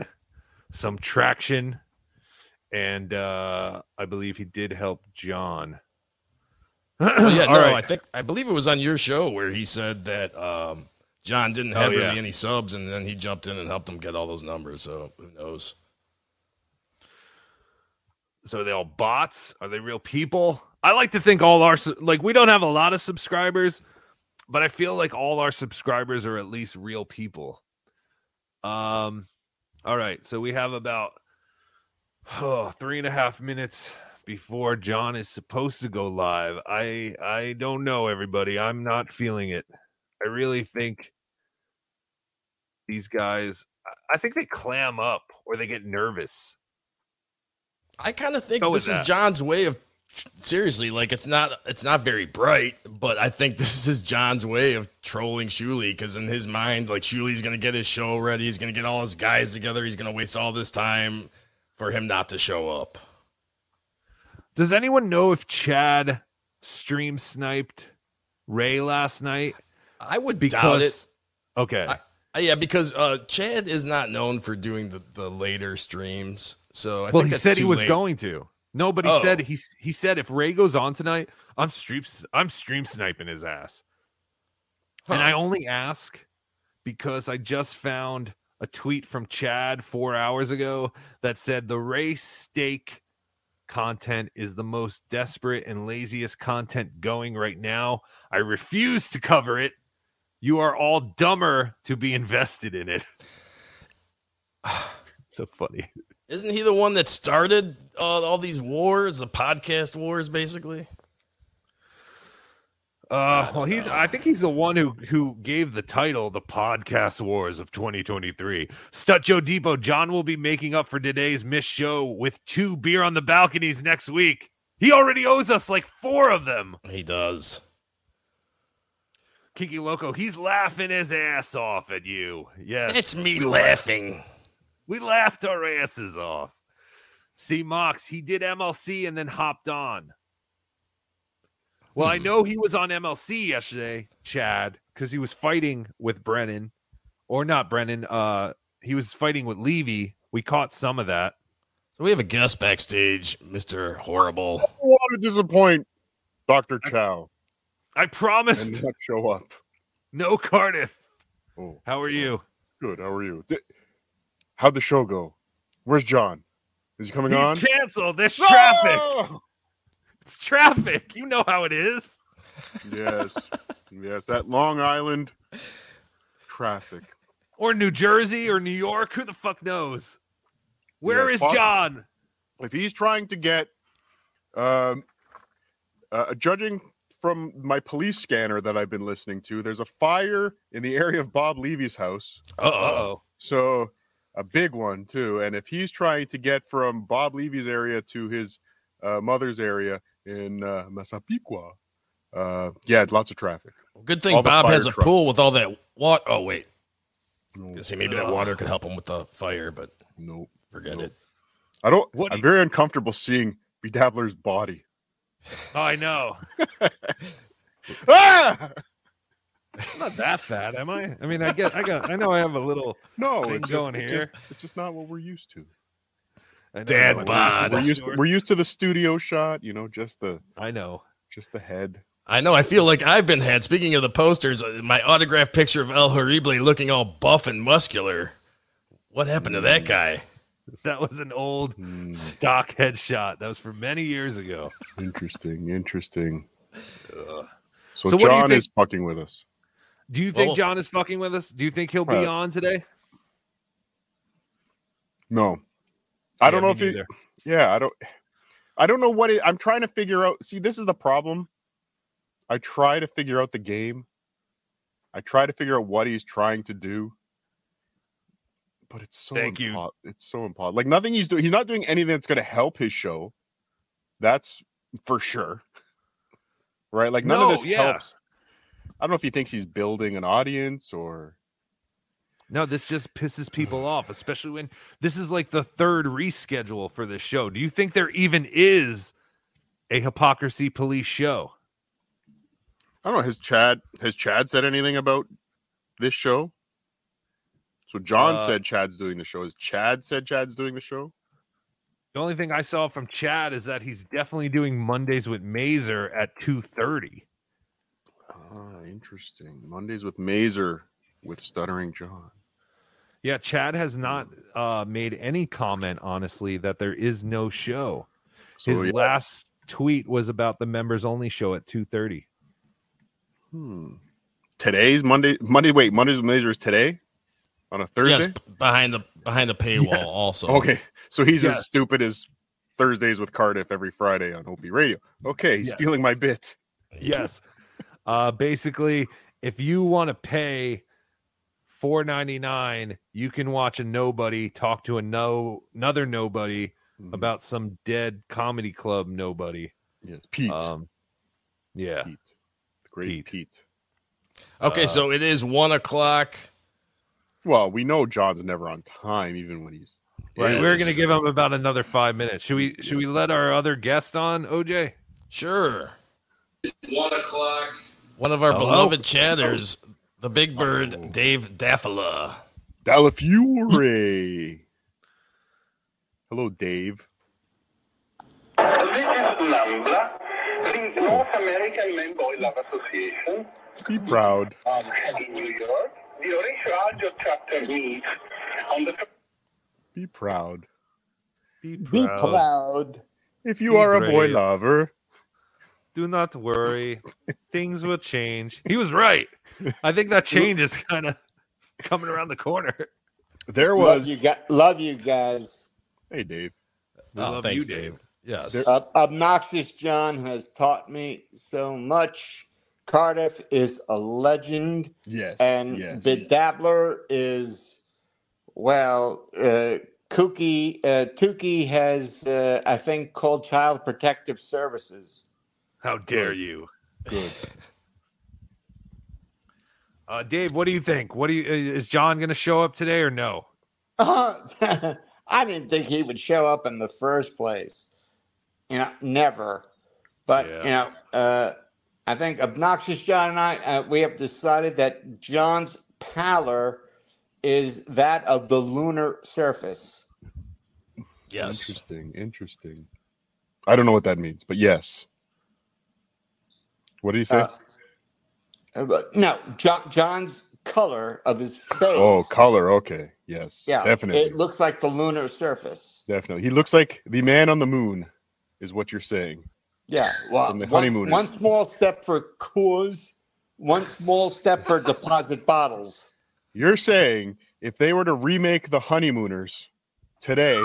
some traction and uh I believe he did help John. Well, yeah, no, right. I think I believe it was on your show where he said that um John didn't have Oh, yeah. really any subs and then he jumped in and helped him get all those numbers, so who knows. So are they all bots? Are they real people? I like to think all our like we don't have a lot of subscribers, but I feel like all our subscribers are at least real people. Um, all right, so we have about oh, three and a half minutes before John is supposed to go live. I I don't know, everybody. I'm not feeling it. I really think these guys. I- think they clam up or they get nervous. I kind of think with this is that. John's way of seriously like it's not it's not very bright, but I think this is John's way of trolling Shuli because in his mind, like Shuli's gonna get his show ready, he's gonna get all his guys together, he's gonna waste all this time for him not to show up. Does anyone know if Chad stream sniped Ray last night? I would because doubt it. okay. Uh, yeah, because uh, Chad is not known for doing the, the later streams. So I well, think he that's said he was late. going to. No, but he Oh. said he he said if Ray goes on tonight, I'm stream I'm stream sniping his ass. And I only ask because I just found a tweet from Chad four hours ago that said the Ray steak content is the most desperate and laziest content going right now. I refuse to cover it. You are all dumber to be invested in it. so funny. Isn't he the one that started uh, all these wars, the podcast wars, basically? Uh, well, he's. I think he's the one who who gave the title "The Podcast Wars of 2023." Stut Joe Depot. John will be making up for today's missed show with two beer on the balconies next week. He already owes us like four of them. He does. Kiki Loco. He's laughing his ass off at you. Yes, It's me laughing. We laughed our asses off. See, Mox, he did MLC and then hopped on. Well, I know he was on MLC yesterday, Chad, because he was fighting with Brennan, or not Brennan. Uh, he was fighting with Levy. We caught some of that. So we have a guest backstage, Mr. Horrible. I don't want to disappoint Dr. Chow I promised. and not show up. No Cardiff. Oh, How are you? good. How are you? How'd the show go? Where's John? Is he coming He's on? canceled. There's No! traffic. It's traffic. You know how it is. Yes. yes. That Long Island traffic. Or New Jersey or New York. Who the fuck knows? Where Yeah, is John? If he's trying to get, um, uh, judging from my police scanner that I've been listening to, there's a fire in the area of Bob Levy's house. Uh oh. So a big one too. And if he's trying to get from Bob Levy's area to his uh, mother's area in uh, Massapequa, uh, yeah, lots of traffic. Good thing All Bob has a trucks. pool with all that water. Oh wait, No, see maybe that water could help him with the fire, but no, forget it. I don't. What I'm you- very uncomfortable seeing BeDabbler's body. Oh, I know. Ah! I'm not that fat, am I? I mean, I get, I got, I know I have a little No, thing it's just, going it's here. just it's just not what we're used to. I know, Dad bod. We're used, we're used to the studio shot, you know, just the I know. just the head. I know. I feel like I've been had. Speaking of the posters, uh, my autographed picture of El Horrible looking all buff and muscular. What happened to that guy? That was an old Hmm. stock headshot. That was from many years ago. Interesting, interesting. So, So what do you John think- is fucking with us. Do you think Well- John is fucking with us? Do you think he'll be Uh, on today? No, I don't know if he. Yeah, I don't. I don't know what it, I'm trying to figure out. See, this is the problem. I try to figure out the game. I try to figure out what he's trying to do, but it's so Thank you. It's so impossible. Like nothing he's doing. He's not doing anything that's going to help his show. That's for sure. Right? Like none No, of this yeah. helps. I don't know if he thinks he's building an audience or. No, this just pisses people off, especially when this is like the third reschedule for this show. Do you think there even is a hypocrisy police show? I don't know. Has Chad has Chad said anything about this show? So John Uh, said Chad's doing the show. Has Chad said Chad's doing the show? The only thing I saw from Chad is that he's definitely doing Mondays with Mazer at 2:30. Ah, interesting. Mondays with Mazer with Stuttering John. Yeah, Chad has not uh, made any comment, honestly, that there is no show. So, His yeah. last tweet was about the members only show at 2:30. Hmm. Today's Monday. Monday. Wait, Mondays with Mazer is today on a Thursday. Yes, behind the behind the paywall. Yes. Also, Okay, so he's Yes. as stupid as Thursdays with Cardiff every Friday on Opie Radio. Okay, he's Yes. stealing my bit. Yes. Uh, basically, if you want to pay four ninety nine, you can watch a nobody talk to a no another nobody Mhm. about some dead comedy club nobody. Yes, Pete. Um, yeah, Pete. Great Pete. Okay, Uh, so it is one o'clock. Well, we know John's never on time, even when he's right. Yeah, We're gonna give him about another five minutes. Should we? Should we let our other guest on, OJ? Sure. One o'clock. One of our Hello? beloved chatters, the big bird, Dave Daffala. Delafiore. Hello, Dave. This is NAMBLA, the North American Men Boy Love Association Be proud. um, in New York. The Horatio Alger chapter meets on the Be proud. Be proud. Be proud. If you Be are a boy lover, Do not worry. Things will change. He was right. I think that change is kind of coming around the corner. there Love was. you, guys. Love you guys. Hey, Dave. We Oh, love thanks, you, Dave. Yes. There- Uh, Obnoxious John has taught me so much. Cardiff is a legend, Yes. and yes. BeDabbler is, well, uh, Kooky, uh, Tukey has, uh, I think, called Child Protective Services. How dare Good. you? Good. Uh, Dave, what do you think? What do you uh, is John going to show up today or no? I didn't think he would show up in the first place. You know, never. But Yeah. you know, uh, I think obnoxious John and I, uh, we have decided that John's pallor is that of the lunar surface. Yes. Interesting. Interesting. I don't know what that means, but yes. What did he say? Uh, no, John, John's color of his face. oh, color. Okay. Yes. yeah, Definitely. It looks like the lunar surface. Definitely. He looks like the man on the moon, is what you're saying. Yeah. Well, From the one, honeymooners. one small step for cause, one small step for deposit bottles. You're saying if they were to remake the honeymooners today,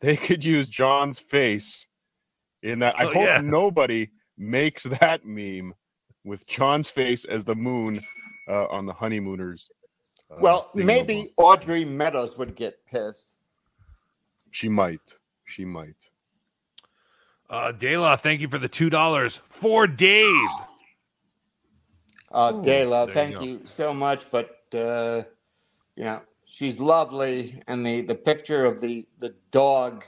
they could use John's face in that. I Oh, hope yeah. nobody makes that meme with John's face as the moon uh, on the honeymooners. uh, Well, maybe Audrey Meadows would get pissed. she might. She might. Uh, Dela, thank you for the two dollars for Dave. Uh, Ooh, Dayla, there you thank you, so much. But uh, you know, she's lovely, and the the picture of the the dog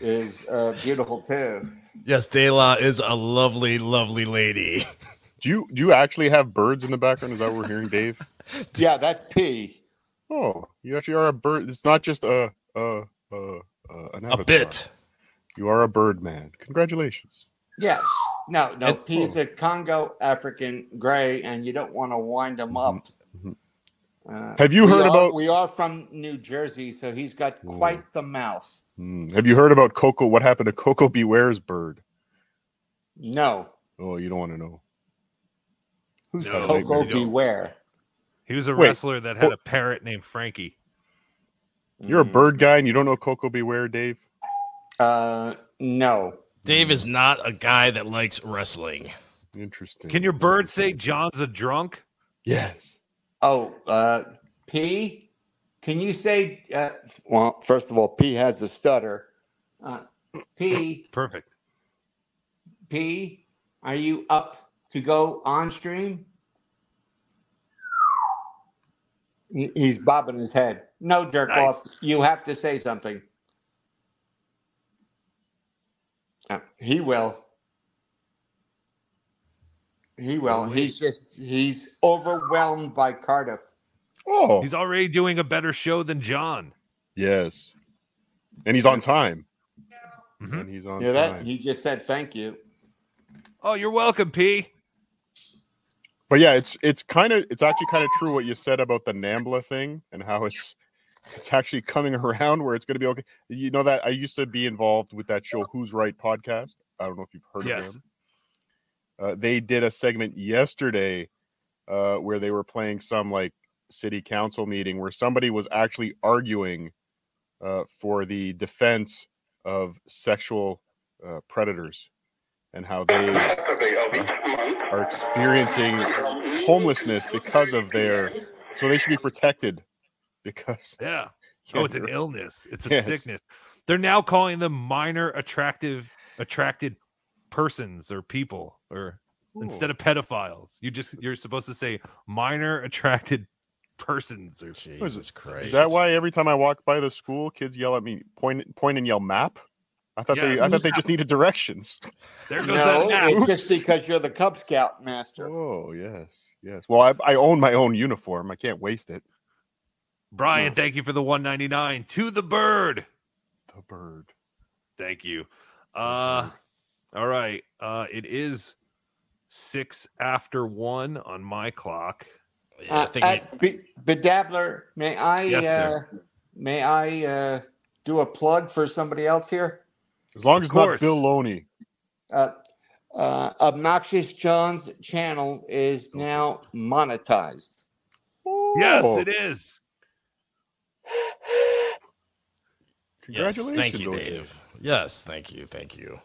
is uh, beautiful too. Yes, Dela is a lovely, lovely lady. Do you do you actually have birds in the background? Is that what we're hearing, Dave? Yeah, that's P. Oh, you actually are a bird. It's not just a a a, uh, an A bit. You are a bird man. Congratulations. Yes. No, no. And- He's a Congo African gray, and you don't want to wind him up. mhm. Uh, Have you we heard are- about- We are from New Jersey, so he's got quite the mouth. Hmm. Have you heard about Koko? What happened to Koko B. Ware's bird? No. Oh, you don't want to know. Who's No, Koko. B. Ware? He was a Wait, wrestler that had oh. a parrot named Frankie. You're a bird guy and you don't know Koko B. Ware, Dave? Uh, no. Dave is not a guy that likes wrestling. Interesting. Can your bird say John's a drunk? Yes. Oh, uh, P. Can you say? Uh, well, first of all, P has the stutter. Uh, P. Perfect. P. Are you up to go on stream? He's bobbing his head. No, jerk Nice. off. You have to say something. Uh, he will. He will. He's just he's overwhelmed by Cardiff. Oh, He's already doing a better show than John. yes. And he's on time. Mhm. And he's on Yeah, that time. he just said thank you. Oh, you're welcome, P. But yeah, it's it's kind of it's actually kind of true what you said about the Nambla thing and how it's it's actually coming around where it's going to be okay. You know that I used to be involved with that show Who's Right podcast. I don't know if you've heard Yes. of them. Uh, they did a segment yesterday uh, where they were playing some like city council meeting where somebody was actually arguing uh, for the defense of sexual uh, predators and how they are experiencing homelessness because of their so they should be protected because Yeah. Oh, it's an illness. It's a Yes. sickness. They're now calling them minor attractive attracted persons or people or instead of pedophiles. You just you're supposed to say minor attracted persons or Jesus Christ. Is that why every time I walk by the school, kids yell at me, point, point, and yell map? I thought they, I thought they just needed directions. There goes No, that map. it's just because you're the Cub Scout master. Oh yes, yes. Well, I, I own my own uniform. I can't waste it. Brian, thank you for the 199 to the bird. The bird. Thank you. Uh all right. Uh it is six after one on my clock. Uh, uh, Be- BeDabbler, may I Yes, uh, sir. may I uh, do a plug for somebody else here? As long Of as it's not. Bill Loney. Uh, uh, Obnoxious John's channel is now monetized. Yes, Oh, it is. Yes, thank you, OJ. Dave. Yes, thank you, thank you.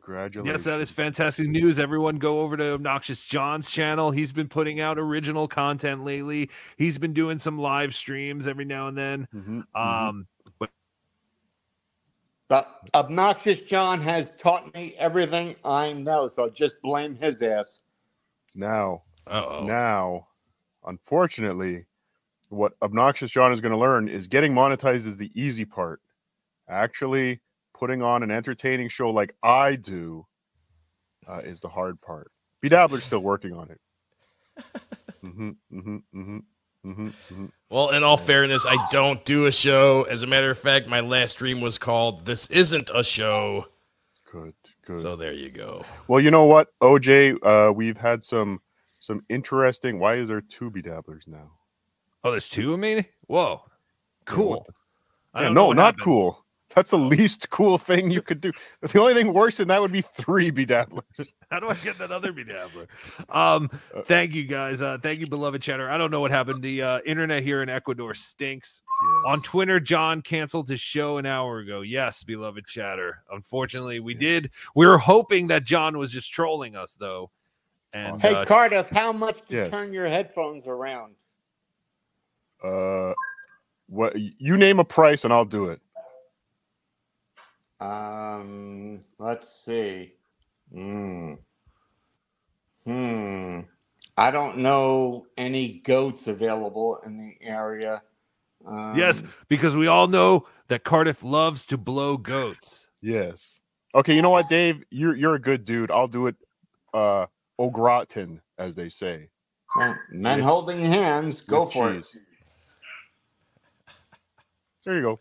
Congratulations. Yes, that is fantastic news. Everyone go over to Obnoxious John's channel. He's been putting out original content lately. He's been doing some live streams every now and then. Mhm, Um, but But Obnoxious John has taught me everything I know, so just blame his ass. Now, Uh-oh. now, unfortunately, what Obnoxious John is going to learn is getting monetized is the easy part. Actually, putting on an entertaining show like I do uh, is the hard part. BeDabbler's still working on it. hmm hmm hmm hmm hmm Well, in all fairness, I don't do a show. As a matter of fact, my last stream was called "This Isn't a Show." Good, good. So there you go. Well, you know what, OJ, uh, we've had some some interesting. Why is there two BeDabblers now? oh, there's two of me. Whoa, cool. I Yeah, don't know no, not happened. cool. That's the least cool thing you could do. The only thing worse than that would be three BeDabblers. How do I get that other BeDabbler? Um, thank you guys. Uh, thank you, beloved chatter. I don't know what happened. The uh, internet here in Ecuador stinks. On Twitter, John canceled his show an hour ago. Yes, beloved chatter. Unfortunately, we did. We were hoping that John was just trolling us, though. And Hey, uh, Cardiff, how much to Yes. turn your headphones around? Uh, what you name a price and I'll do it. Um, let's see. Hmm. Hmm. I don't know any goats available in the area. Um, yes, because we all know that Cardiff loves to blow goats. Yes. Okay, you know what, Dave? You're you're a good dude. I'll do it. Uh, au gratin, as they say. Men holding hands, go with for cheese. There you go.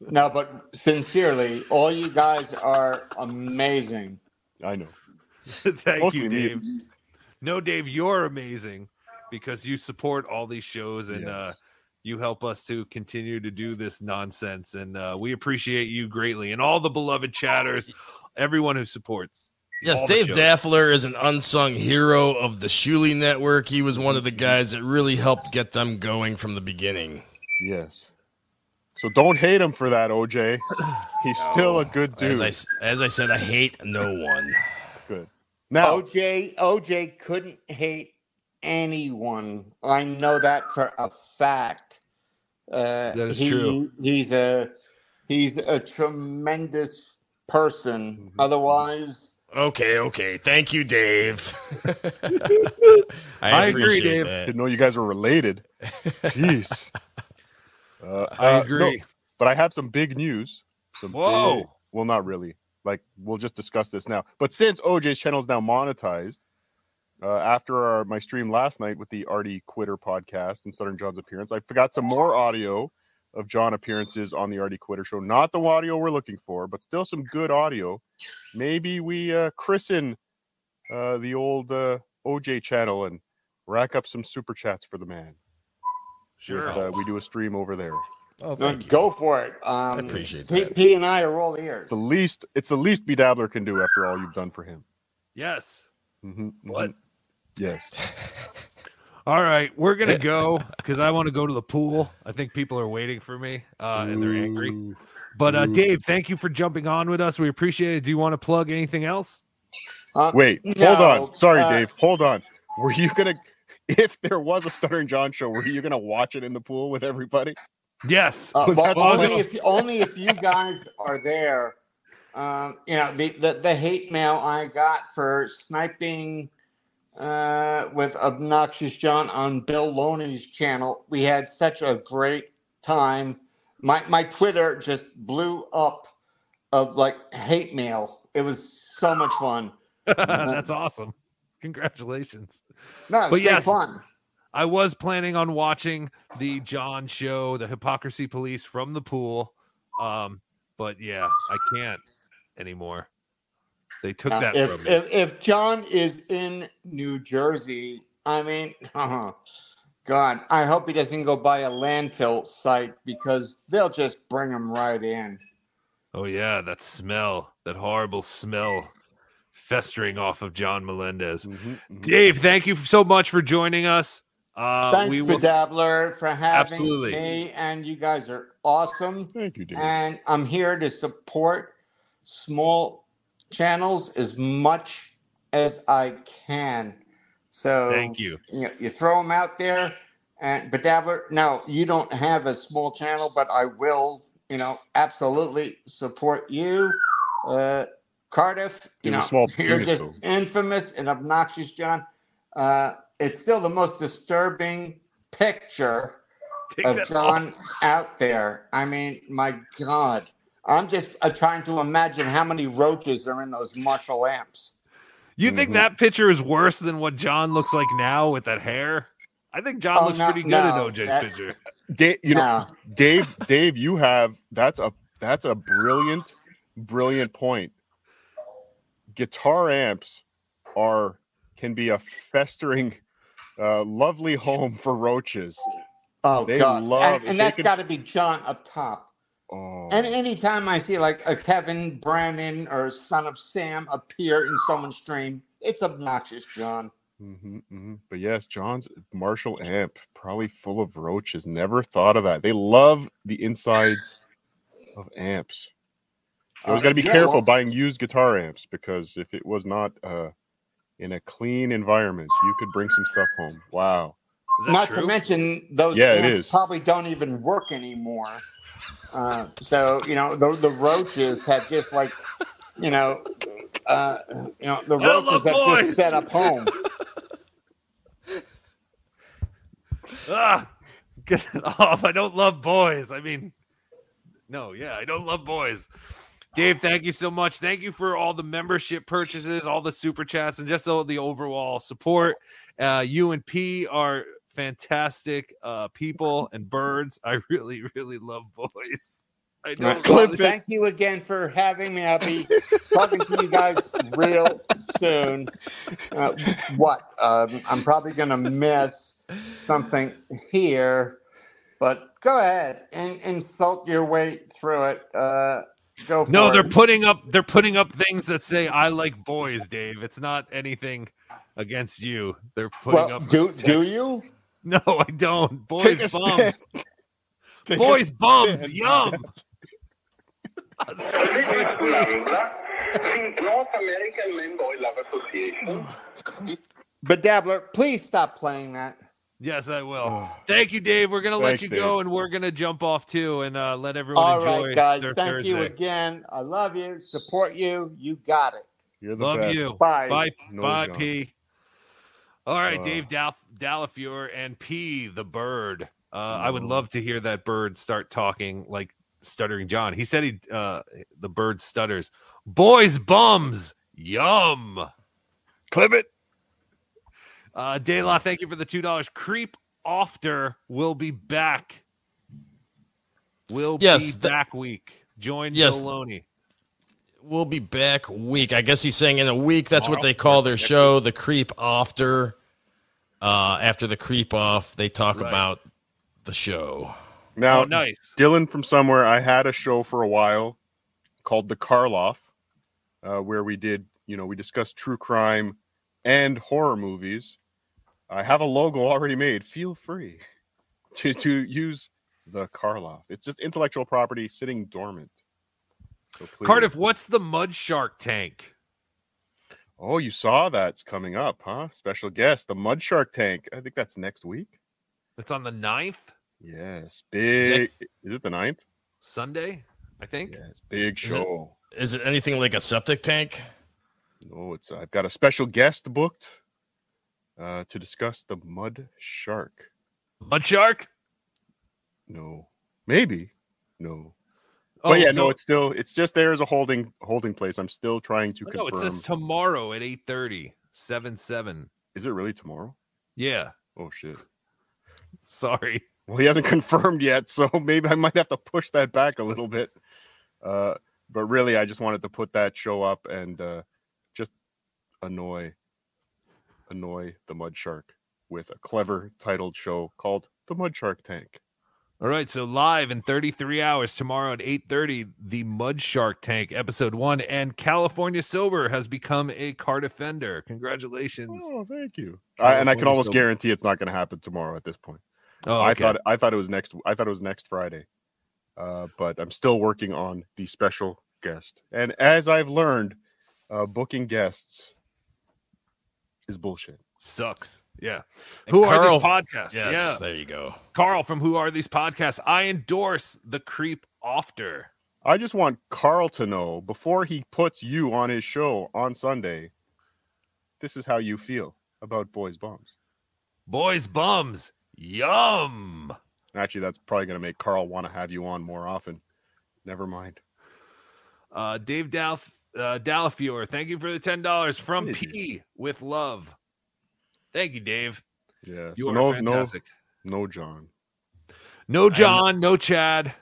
No, but sincerely, all you guys are amazing. I know. Thank Mostly you, me. Dave. No, Dave, you're amazing because you support all these shows and uh, you help us to continue to do this nonsense. And uh, we appreciate you greatly and all the beloved chatters, everyone who supports. Yes, Dave. Daffler is an unsung hero of the Shuli Network. He was one of the guys that really helped get them going from the beginning. Yes. So don't hate him for that, OJ. He's still a good dude. As I, s- as I said, I hate no one. Good. Now, OJ OJ couldn't hate anyone. I know that for a fact. Uh, That is he- true. He's a he's a tremendous person. Mm-hmm. Otherwise, Okay, okay. Thank you, Dave. I, I agree, Dave. that. didn't know you guys were related. Jeez. Uh, I uh, no, agree. but I have some big news. Some Whoa. big- well, not really. Like we'll just discuss this now. But since OJ's channel is now monetized, uh, after our, my stream last night with the Artie Quitter podcast and Stuttering John's appearance, I forgot some more audio of John appearances on the Artie Quitter show. Not the audio we're looking for, but still some good audio. Maybe we uh, christen uh, the old uh, OJ channel and rack up some super chats for the man. Sure. With, uh, we do a stream over there. Oh, no, thank you. go for it. Um, I appreciate P, that. P and I are all ears. It's the least. It's the least BeDabbler can do after all you've done for him. Yes. Mm-hmm, What? Yes. All right, we're gonna go because I want to go to the pool. I think people are waiting for me, uh, and they're angry. But uh, Dave, thank you for jumping on with us. We appreciate it. Do you want to plug anything else? Uh, Wait. hold on. Sorry, uh, Dave. Hold on. Were you gonna? If there was a Stuttering John show, were you gonna watch it in the pool with everybody? Yes. Uh, well, that the only if only if you guys are there. Um, you know the, the the hate mail I got for sniping uh, with obnoxious John on Bill Loney's channel. We had such a great time. My my Twitter just blew up of like hate mail. It was so much fun. That's awesome. Congratulations. No, it's But yes, fun. I was planning on watching the John show, the Hypocrisy Police from the pool. Um, but yeah, I can't anymore. They took Now, that if, from me. if if John is in New Jersey, I mean, God, I hope he doesn't go by a landfill site because they'll just bring him right in. Oh yeah, that smell, that horrible smell festering off of John Melendez. Mm-hmm, Dave, thank you so much for joining us. Uh, Thanks, we will Dabbler, for having Absolutely. me, and you guys are awesome. Thank you, Dave. And I'm here to support small channels as much as I can. So Thank you. You, know, you throw them out there, and but Dabbler, no, you don't have a small channel, but I will, you know, absolutely support you, uh, Cardiff. You know, small you're penis, just infamous and obnoxious, John. Uh, it's still the most disturbing picture Take of that John out there. I mean, my God. I'm just uh, trying to imagine how many roaches are in those Marshall amps. You think Mhm. that picture is worse than what John looks like now with that hair? I think John Oh, looks no, pretty good no, in OJ's that- picture. Dave, you know, Dave, Dave, you have that's a that's a brilliant, brilliant point. Guitar amps are can be a festering, uh, lovely home for roaches. Oh, They God. love- and and that's could- got to be John up top. Oh, And anytime I see like a Kevin Brandon or Son of Sam appear in someone's stream, it's obnoxious, John. hmm hmm But yes, John's Marshall amp probably full of roaches. Never thought of that. They love the insides of amps. You always Uh, got to be yeah, careful well- buying used guitar amps because if it was not uh, in a clean environment, you could bring some stuff home. Wow. Not true? to mention those Yeah, it amps is. probably don't even work anymore. Uh, so you know the the roaches have just like you know uh, you know the roaches that have boys. just set up home. ah, get it off. I don't love boys. I mean, no, yeah, I don't love boys. Dave, thank you so much. Thank you for all the membership purchases, all the super chats, and just all the overall support. Uh, you and P are fantastic uh, people and birds. I really, really love boys. I Well, don't Clip it. thank you again for having me. I'll be talking to you guys real soon. Uh, what? Um, I'm probably going to miss something here, but go ahead and insult your way through it. Uh, go for No, it. they're putting up they're putting up things that say I like boys, Dave. It's not anything against you. They're putting Well, up do, do you? No, I don't. Boys Take bums. stand. Take a Boys bums. stand. Yum. North American Men Boy Love Association. But Dabbler, please stop playing that. Yes, I will. Thank you, Dave. We're gonna let Thanks, you Dave. go, and we're gonna jump off too, and uh, let everyone All enjoy right, guys. their Thank Thursday. you again. I love you. Support you. You got it. You're the Love best. you. Bye. Bye. No, Bye, John. P. All right, Uh, Dave Dal- Dalafior and P the bird. Uh, I would love to hear that bird start talking like stuttering John. He said he uh, the bird stutters. Boys bums. Yum. Clip it. Uh, Dayla, thank you for the two dollars. Creep Ofter will be back. Will Yes, be th- back week. Join Yes. Bill Loney. We'll be back week. I guess he's saying in a week. That's what they call their show, the creep after. Uh, after the creep off, they talk Right. about the show. Now, oh, nice. Dylan from somewhere. I had a show for a while called the Karloff, uh, where we did, you know, we discussed true crime and horror movies. I have a logo already made. Feel free to to use the Karloff. It's just intellectual property sitting dormant. So Cardiff, what's the mud shark tank? Oh, you saw that's coming up, huh? Special guest, the Mud Shark Tank. I think that's next week. It's on the 9th, Yes, Is big. it- Is it the ninth? Sunday, I think. Yes, big show. Is it anything like a septic tank? No, it's I've got a special guest booked uh, to discuss the mud shark. Mud shark? No, maybe no. Oh, but yeah, so- no, it's still it's just there as a holding holding place. I'm still trying to Oh, no, confirm. it says tomorrow at 8:30, 7 7. Is it really tomorrow? Yeah. Oh shit. Sorry. Well, he hasn't confirmed yet, so maybe I might have to push that back a little bit. Uh, but really, I just wanted to put that show up and uh, annoy, annoy the Mud Shark with a clever titled show called "The Mud Shark Tank." All right, so live in 33 hours tomorrow at 8:30, the Mud Shark Tank episode 1 and California Sober has become a car defender. Congratulations. Oh, thank you. I, and I can almost Sober. guarantee it's not going to happen tomorrow at this point. Oh, I thought I thought it was next. I thought it was next Friday, uh, but I'm still working on the special guest. And as I've learned, uh, booking guests is bullshit. Sucks. Yeah. And Who are Carl- these podcasts? Yes, yeah. there you go. Carl from Who Are These Podcasts? I endorse the creep ofter. I just want Carl to know before he puts you on his show on Sunday. This is how you feel about boys bums. Boys bums. Yum. Actually, that's probably going to make Carl want to have you on more often. Never mind. Uh, Dave Dal- uh, Dalafior, thank you for the $10 from P with love. Thank you, Dave. Yeah. You so are no, fantastic. no, no, John. No John, no Chad.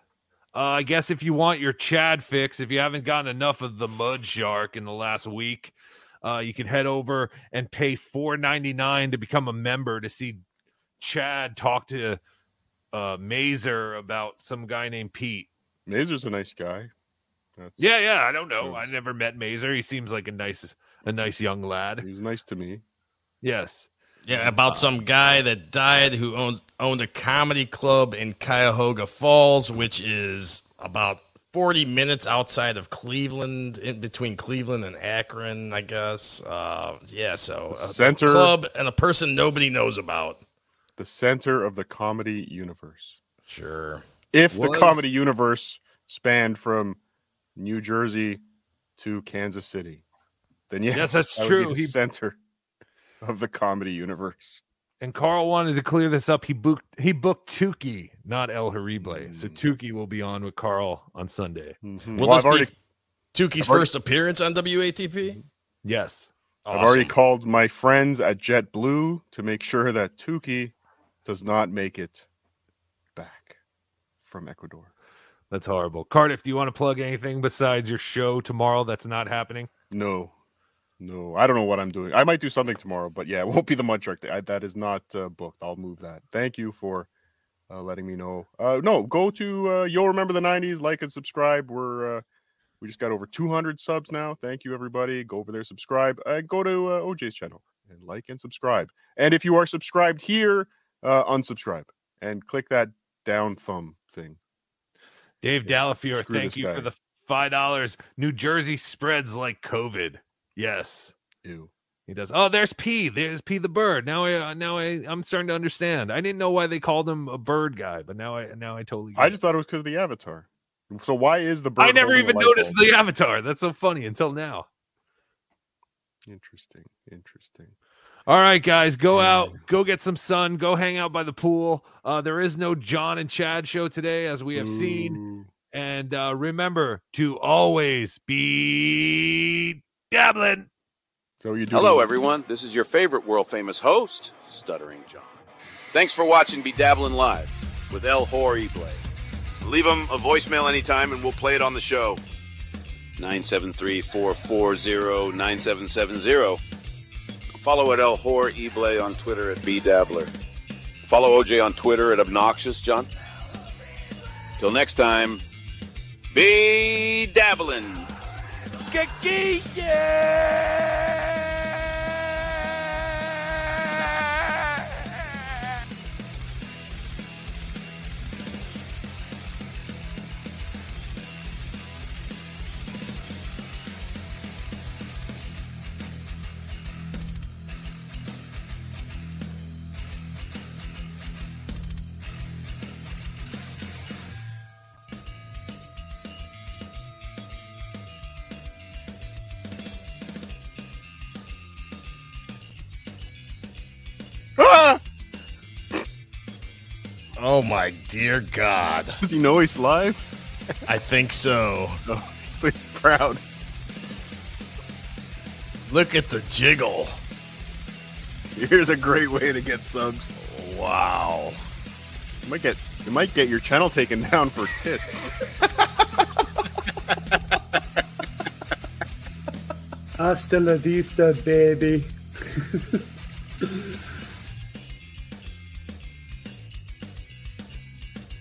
Uh, I guess if you want your Chad fix, if you haven't gotten enough of the Mud Shark in the last week, uh, you can head over and pay four ninety nine to become a member to see Chad talk to uh, Mazer about some guy named Pete. Mazer's a nice guy. That's, Yeah, yeah. I don't know. I never met Mazer. He seems like a nice, a nice young lad. He was nice to me. Yes. Yeah, about some guy that died who owned owned a comedy club in Cuyahoga Falls, which is about 40 minutes outside of Cleveland, in between Cleveland and Akron, I guess. Uh, yeah, so a Center- club and a person nobody knows about. The center of the comedy universe. Sure. If the comedy universe spanned from New Jersey to Kansas City, then yes, Yes, that's that would true. Be the He- center of the comedy universe. And Carl wanted to clear this up. He booked he booked Tukey, not El Horrible. So Mm. Tukey will be on with Carl on Sunday. Mhm. Will Well, this I've already, be Tukey's I've already- first appearance on WATP? Yes. I've already called my friends at JetBlue to make sure that Tukey does not make it back from Ecuador. That's horrible. Cardiff, do you want to plug anything besides your show tomorrow that's not happening? No, no, I don't know what I'm doing. I might do something tomorrow, but yeah, it won't be the Mud. I, that is not uh, booked. I'll move that. Thank you for uh, letting me know. Uh, no, go to uh, You'll Remember the 90s, like and subscribe. We're uh, we just got over 200 subs now. Thank you, everybody. Go over there, subscribe, and go to uh, OJ's channel and like and subscribe. And if you are subscribed here, unsubscribe and click that down thumb thing. Dave Dalafiore, screw thank you guy. for the five dollars. New Jersey spreads like COVID. Yes. Ew. He does. Oh, there's P. There's P the bird. Now I uh, now I I'm starting to understand. I didn't know why they called him a bird guy, but now I now I totally. I it. just thought it was because of the avatar. So why is the bird? I never even noticed bulb? the avatar. That's so funny until now. Interesting. Interesting. All right, guys, go out, go get some sun, go hang out by the pool. Uh, there is no John and Chad show today, as we have seen. And uh, remember to always be dabbling. So you Hello, everyone. This is your favorite world famous host, Stuttering John. Thanks for watching Be Dabbling Live with El Horrible. Leave him a voicemail anytime and we'll play it on the show. 973 440 9770. Follow at El Horrible on Twitter at BeDabbler. Follow OJ on Twitter at Obnoxious John. Till next time, be dabbling. Ah! Oh my dear God! Does he know he's live? I think so. Oh, so he's proud. Look at the jiggle. Here's a great way to get subs. Wow. You might get you might get your channel taken down for tits. Hasta la vista, baby.